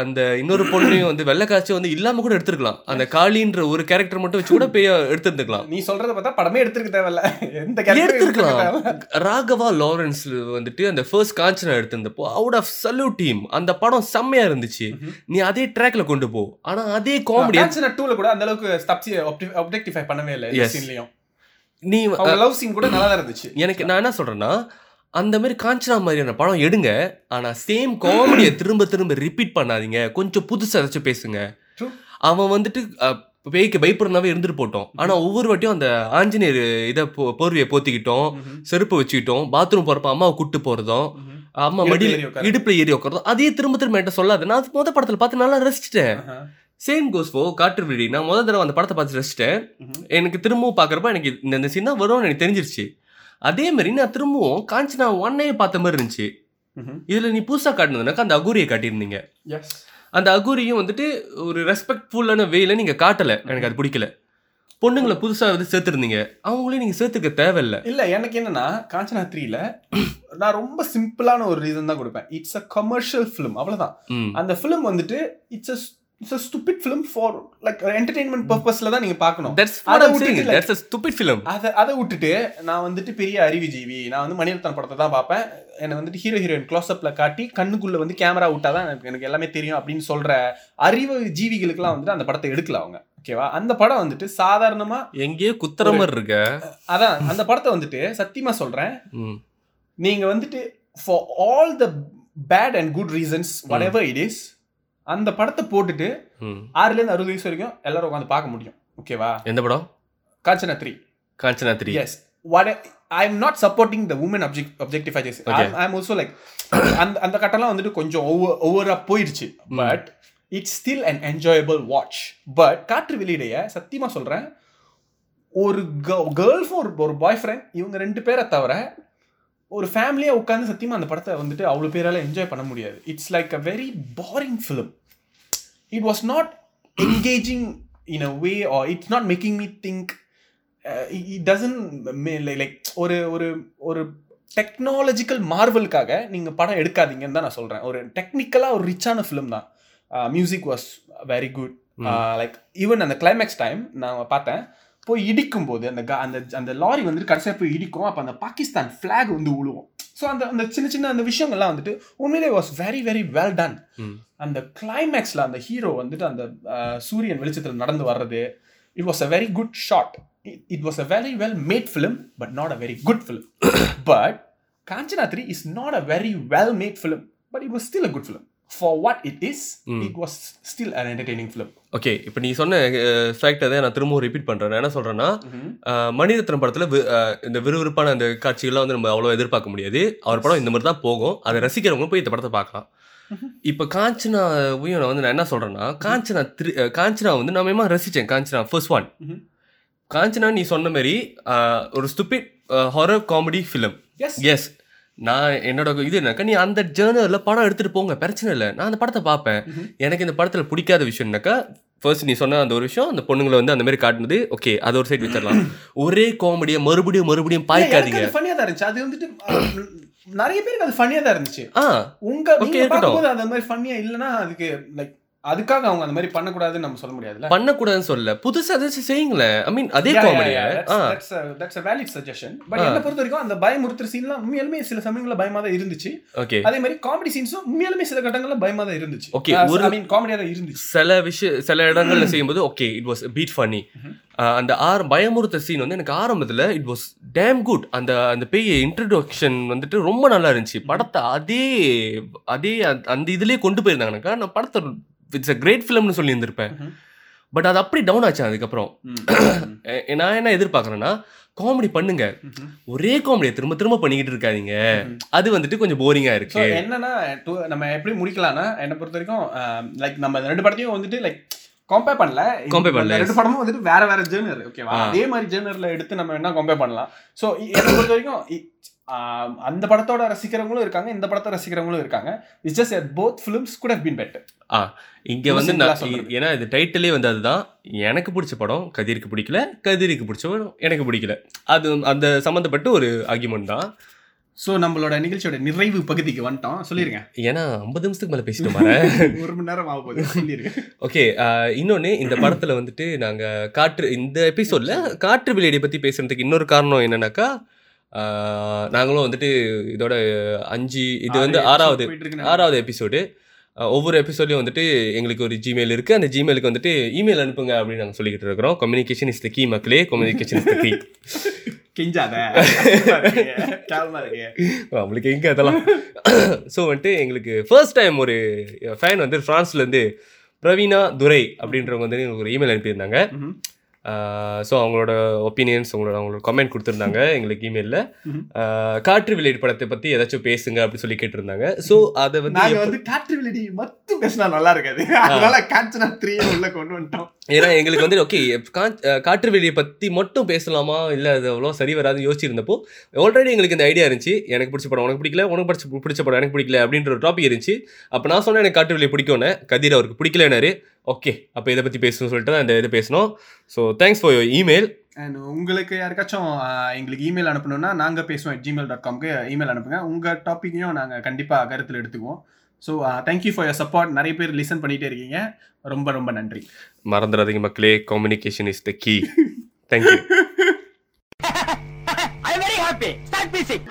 அந்த இன்னொரு பொண்ணையும் வந்து வெள்ளை காய்ச்சி வந்து இல்லாம கூட எடுத்துருக்கலாம். அந்த காளின்ற ஒரு கேரக்டர் மட்டும் வச்சு கூட பெரிய எடுத்திருந்துக்கலாம். நீ சொல்றத பார்த்தா படமே எடுத்துக்க தேவையில்ல. எந்த எடுத்திருக்கலாம். ராகவா லாரன்ஸ் வந்துட்டு அந்த ஃபர்ஸ்ட் காஞ்சனா எடுத்திருந்தப்போ அவுட் ஆஃப் சல்யூ டீம் அந்த படம் செம்மையா இருந்துச்சு. நீ அதே ட்ராக்ல கொண்டு போ. ஆனா அதே காமெடி காஞ்சனா 2 ல கூட அந்த அளவுக்கு ஆப்ஜெக்டிஃபை பண்ணவே இல்லை நீ லவ் சீன் கூட நல்லா இருந்துச்சு. எனக்கு நான் என்ன சொல்றேன்னா அந்த மாதிரி காஞ்சனா மாதிரியான படம் எடுங்க. ஆனா சேம் காமெடியை திரும்ப திரும்ப ரிப்பீட் பண்ணாதீங்க. கொஞ்சம் புதுசா ஏதாச்சும் பேசுங்க. அவன் வந்துட்டு பேய்க்கு பயப்படுறனாவே இருந்துட்டு போட்டோம். ஆனா ஒவ்வொரு வாட்டியும் அந்த ஆஞ்சநேயர் இதை போர்வையை போத்திக்கிட்டோம். செருப்பு வச்சுக்கிட்டோம். பாத்ரூம் போறப்ப அம்மாவை கூட்டு போறதும் ம்ஹும். அம்மா மடியில். இடுப்புல ஏறி உட்காரதும். அதே திரும்ப திரும்ப என்கிட்ட சொல்லாது. நான் அது முத படத்துல பார்த்து நல்லா ரசிச்சிட்டேன். சேம் கோஸ் ஃபோ காற்று விழி. நான் முதல் தடவை அந்த படத்தை பார்த்து ரசிச்சிட்டேன். எனக்கு திரும்பவும் பார்க்குறப்ப எனக்கு இந்த இந்த சீன் தான் வரும்னு எனக்கு தெரிஞ்சிருச்சு. அதே மாதிரி நான் திரும்பவும் காஞ்சனா ஒன்னையே பார்த்த மாதிரி இருந்துச்சு. இதுல நீ புதுசா காட்டினதுனாக்கா அந்த அகூரியை காட்டியிருந்தீங்க. அந்த அகூரியும் வந்துட்டு ஒரு ரெஸ்பெக்ட்ஃபுல்லான வேல நீங்க காட்டல. எனக்கு அது பிடிக்கல. பொண்ணுங்களை புதுசா வந்து சேர்த்துருந்தீங்க. அவங்களையும் நீங்க சேர்த்துக்க தேவையில்ல. இல்ல எனக்கு என்னன்னா காஞ்சனா த்ரீல நான் ரொம்ப சிம்பிளான ஒரு ரீசன் தான் கொடுப்பேன். இட்ஸ் அ கமர்ஷியல் ஃபிலிம் அவ்வளவுதான். ம். அந்த ஃபிலிம் வந்துட்டு it's a it's a stupid film for like entertainment பர்பஸ்ல தான் நீங்க பார்க்கணும். தட்ஸ் அதை விட்டுட்டு தட்ஸ் stupid film. அதை அதை விட்டுட்டு நான் வந்துட்டு பெரிய அறிவுஜீவி நான் வந்து மணிரத்னம் படத்தை தான் பார்ப்பேன். என்னை வந்துட்டு ஹீரோ ஹீரோயின் க்ளோஸ்அப்ல காட்டி கண்ணுக்குள்ள வந்து கேமரா விட்டாதான் எனக்கு எனக்கு எல்லாமே தெரியும் அப்படின்னு சொல்ற அறிவு ஜீவிகளுக்கெல்லாம் வந்துட்டு அந்த படத்தை எடுக்கல அவங்க. ஓகேவா அந்த படம் வந்துட்டு சாதாரணமா எங்கேயோ குத்துற மாதிரி இருக்க. அதான் அந்த படத்தை வந்துட்டு சத்தியமா சொல்றேன். நீங்க வந்துட்டு for all the bad and good reasons whatever it is அந்த படத்தை போட்டுட்டு ம். ஆறுல இருந்து அறுபது வயசு வரைக்கும் எல்லாரும் உட்காந்து பார்க்க முடியும். ஓகேவா? எந்த படம்? Kanchana three Kanchana three yes what I am not supporting the woman object objectify Okay. I am also like அந்த அந்த கட்டம்லாம் வந்துட்டு கொஞ்சம் ஓவர் ஓவரா போயிடுச்சு but it's still an enjoyable watch but Kaatru வெளியிடைய சத்தியமா சொல்றேன் ஒரு கேர்ள் ஒரு ஒரு பாய் ஃப்ரெண்ட் இவங்க ரெண்டு பேரை தவிர ஒரு ஃபேமிலியா உட்காந்து சத்தியமா அந்த படத்தை வந்துட்டு அவ்வளோ பேரால என்ஜாய் பண்ண முடியாது. It's like a very boring film it was not engaging in a way or it's not making me think it doesn't like ஒரு ஒரு ஒரு டெக்னாலஜிக்கல் மார்வலுக்காக நீங்கள் படம் எடுக்காதீங்கன்னு தான் நான் சொல்கிறேன் ஒரு டெக்னிக்கலாக ஒரு ரிச்சான ஃபிலிம் தான். Music was very good like even அந்த கிளைமேக்ஸ் டைம் நான் பார்த்தேன். போய் இடிக்கும் போது அந்த அந்த அந்த லாரி வந்துட்டு கடைசியாக போய் இடிக்கும். அப்போ அந்த பாகிஸ்தான் ஃப்ளாக் வந்து உழுவும். ஸோ அந்த அந்த சின்ன சின்ன அந்த விஷயங்கள்லாம் வந்துட்டு உண்மையிலே was very very well done அந்த கிளைமேக்ஸில் அந்த ஹீரோ வந்துட்டு அந்த சூரியன் வெளிச்சத்தில் நடந்து வர்றது it was a very good shot it was a very well made film but not a very good film but Kanchana three is not a very well made film but it was still a good film for what it is it was still an entertaining film okay இப்போ நீ சொன்ன fact அதை நான் திரும்பவும் repeat பண்ணுறேன் என்ன சொல்கிறேன்னா மணிரத்னம் படத்தில் இந்த விறுவிறுப்பான அந்த காட்சிகள்லாம் வந்து நம்ம அவ்வளோ எதிர்பார்க்க முடியாது. அவர் படம் இந்த மாதிரி தான் போகும். அதை ரசிக்கிறவங்க போய் இந்த படத்தை பார்க்கலாம். இப்போ காஞ்சனாவையும் நான் வந்து நான் என்ன சொல்கிறேன்னா காஞ்சனா த்ரீ காஞ்சனா வந்து நான் மேமா ரசித்தேன் காஞ்சனா ஃபர்ஸ்ட் ஒன். காஞ்சனா நீ சொன்ன மாதிரி ஒரு stupid horror comedy film yes yes நான் என்னோட இது என்னக்கா நீ அந்த ஜேர்னலில் படம் எடுத்துகிட்டு போங்க பிரச்சனை இல்லை. நான் அந்த படத்தை பார்ப்பேன். எனக்கு இந்த படத்தில் பிடிக்காத விஷயம்னாக்கா ஃபர்ஸ்ட் நீ சொன்ன அந்த ஒரு விஷயம் அந்த பொண்ணுங்களை வந்து அந்த மாதிரி காட்டுனது ஓகே அது ஒரு சைடு வச்சிடலாம். ஒரே காமெடியை மறுபடியும் மறுபடியும் பாய்க்காதீங்க. ஃபன்னியாக தான் இருந்துச்சு. அது வந்துட்டு நிறைய பேருக்கு அது ஃபன்னியாக தான் இருந்துச்சு. ஆ உங்க Okay, நீங்க இருக்கட்டும். பார்க்கும்போது அந்த மாதிரி ஃபன்னியா இல்லைன்னா அதுக்கு லைக் அதுக்காக அவங்க அந்த மாதிரி பண்ணக்கூடாதுன்னு நம்ம சொல்ல முடியாதுல்ல? பண்ணக்கூடாதுன்னு சொல்லல. புதுசா ஏதாச்சும் செய்யுங்களேன் ஐ மீன் அதே a- that's a valid suggestion. But என்னை பொறுத்த வரைக்கும் அந்த பயமுறுத்துற சீன்லாம் உண்மையாலுமே சில சமயங்கள்ல பயமா தான் இருந்துச்சு. ஓகே அதே மாதிரி காமெடி சீன்ஸும் உண்மையாலுமே சில கட்டங்கள்ல பயமா தான் இருந்துச்சு. Okay, Uh, ஒரு- I mean, காமெடியா தான் இருந்துச்சு. சில விஷயம் சில இடங்கள்ல செய்யும்போது okay it was bit funny அந்த ஆர பயமுறுத்த சீன் வந்து எனக்கு ஆரம்பத்துல இட் வாஸ் டேம் குட் அந்த அந்த பேய் இன்ட்ரடக்ஷன் வந்துட்டு ரொம்ப நல்லா இருந்துச்சு. படத்தை அதே அதே அந்த- அந்த இதுலயே கொண்டு போயிருந்தாங்கனாக்கா நான் படத்தை இட்ஸ் அ கிரேட் ஃபிலிம்னு சொல்லி இருந்திருப்பேன் Mhm. பட் அது அப்படி டவுன் ஆச்சு அதுக்கப்புறம். நான் என்ன எதிர்பார்க்கறேன்னா காமெடி பண்ணுங்க. ஒரே காமெடியை திரும்ப திரும்ப பண்ணிக்கிட்டு இருக்காதீங்க. அது வந்துட்டு கொஞ்சம் போரிங்கா ஸோ இருக்கு என்னன்னா to- நம்ம எப்படி முடிக்கலாம்னா என்னை பொறுத்த வரைக்கும் லைக் நம்ம ரெண்டு படத்தையும் வந்துட்டு லைக் கம்பேர் பண்ணல. Compare பண்ணல, ரெண்டு படமும் வந்துட்டு வேற வேற ஜேர்னர் ஓகேவா. அதே மாதிரி ஜேர்னர்ல எடுத்து நம்ம என்ன கம்பேர் பண்ணலாம். ஸோ என்னை பொறுத்த வரைக்கும் அந்த படத்தோட ரசிக்கிறவங்களும் இருக்காங்க இந்த படத்தை ரசிக்கிறவங்களும் இருக்காங்க. இட்ஸ் ஜஸ்ட் போத் ஃபிலிம்ஸ் கூட பீன் பெட்டர் இங்க ரொம்ப வந்து. ஏன்னா இது டைட்டிலே வந்து அதுதான். எனக்கு பிடிச்ச படம் கதிருக்கு பிடிக்கல கதிருக்கு பிடிச்ச படம் எனக்கு பிடிக்கல. அது அந்த சம்மந்தப்பட்ட ஒரு ஆர்குமெண்ட் தான். ஸோ நம்மளோட நிகழ்ச்சியோட நிறைவு பகுதிக்கு வந்துட்டோம். சொல்லிருங்க. ஏன்னா ஐம்பது நிமிஷத்துக்கு மேல பேசிட்டு வரேன் ஒரு மணி நேரம் ஆக போகுது. சொல்லிருங்க. ஓகே இன்னொன்னு இந்த படத்துல வந்துட்டு நாங்க காற்று இந்த எபிசோட்ல காற்று விளையாடி பத்தி பேசுறதுக்கு இன்னொரு காரணம் என்னன்னாக்கா நாங்களும் வந்துட்டு இதோட அஞ்சு இது வந்து ஆறாவது ஆறாவது எபிசோடு ஒவ்வொரு எபிசோட்லையும் வந்துட்டு எங்களுக்கு ஒரு ஜிமெயில் இருக்குது அந்த ஜிமெயிலுக்கு வந்துட்டு இமெயில் அனுப்புங்க அப்படின்னு நாங்கள் சொல்லிக்கிட்டு இருக்கிறோம். கம்யூனிகேஷன் இஸ் த கீ மக்களே. கம்யூனிகேஷன் இஸ் த கீ கெஞ்சாத. எங்கே அதெல்லாம்? ஸோ வந்துட்டு எங்களுக்கு ஃபர்ஸ்ட் டைம் ஒரு ஃபேன் வந்து ஃப்ரான்ஸ்லேருந்து பிரவீனா துரை அப்படின்றவங்க வந்து எங்களுக்கு ஒரு இமெயில் அனுப்பியிருந்தாங்க. ஸோ அவங்களோட ஒப்பீனியன்ஸ் அவங்களோட அவங்களோட கமெண்ட் கொடுத்துருந்தாங்க எங்களுக்கு இமெயிலில். காற்று விளையாட்டு படத்தை பற்றி ஏதாச்சும் பேசுங்க அப்படி சொல்லி கேட்டிருந்தாங்க. ஸோ அதை வந்து நாங்க எப்ப- வந்து காற்று வெளிடி மட்டும் பேசினா நல்லா இருக்காது. அதனால காஞ்சனா த்ரீ உள்ள கொண்டு வந்துட்டோம். ஏன்னா எங்களுக்கு வந்து ஓகே காற்று வெளியை பற்றி மட்டும் பேசலாமா? இல்லை அது அவ்வளோ சரி வராதுன்னு யோசிச்சிருந்தப்போ ஆல்ரெடி எங்களுக்கு இந்த ஐடியா இருந்துச்சு. எனக்கு பிடிச்ச படம் உனக்கு பிடிக்கல உனக்கு பிடிச்ச பிடிச்ச படம் எனக்கு பிடிக்கல அப்படின்ற ஒரு டாபிக் இருந்துச்சு. அப்போ நான் சொன்னேன் எனக்கு காற்று வெளியை பிடிக்கும்னு. கதிர் அவருக்கு பிடிக்கலனாரு ஓகே அப்போ இதை பற்றி பேசணும்னு சொல்லிட்டு தான் இந்த இது பேசணும். So thanks for your email and உங்களுக்கு யாருக்காச்சும் எங்களுக்கு இமெயில் அனுப்பணும்னா நாங்க பேசுவோம் ஜிமெயில் டாட் காம்க்கு இமெயில் அனுப்புங்க. உங்க டாப்பிக்கையும் நாங்க கண்டிப்பா கருத்தில் எடுத்துக்குவோம். So thank you for your support நிறைய பேர் லிசன் பண்ணிட்டே இருக்கீங்க. ரொம்ப ரொம்ப நன்றி. மறந்துடாதீங்க மக்களே communication is the key thank you I'm very happy. Start music.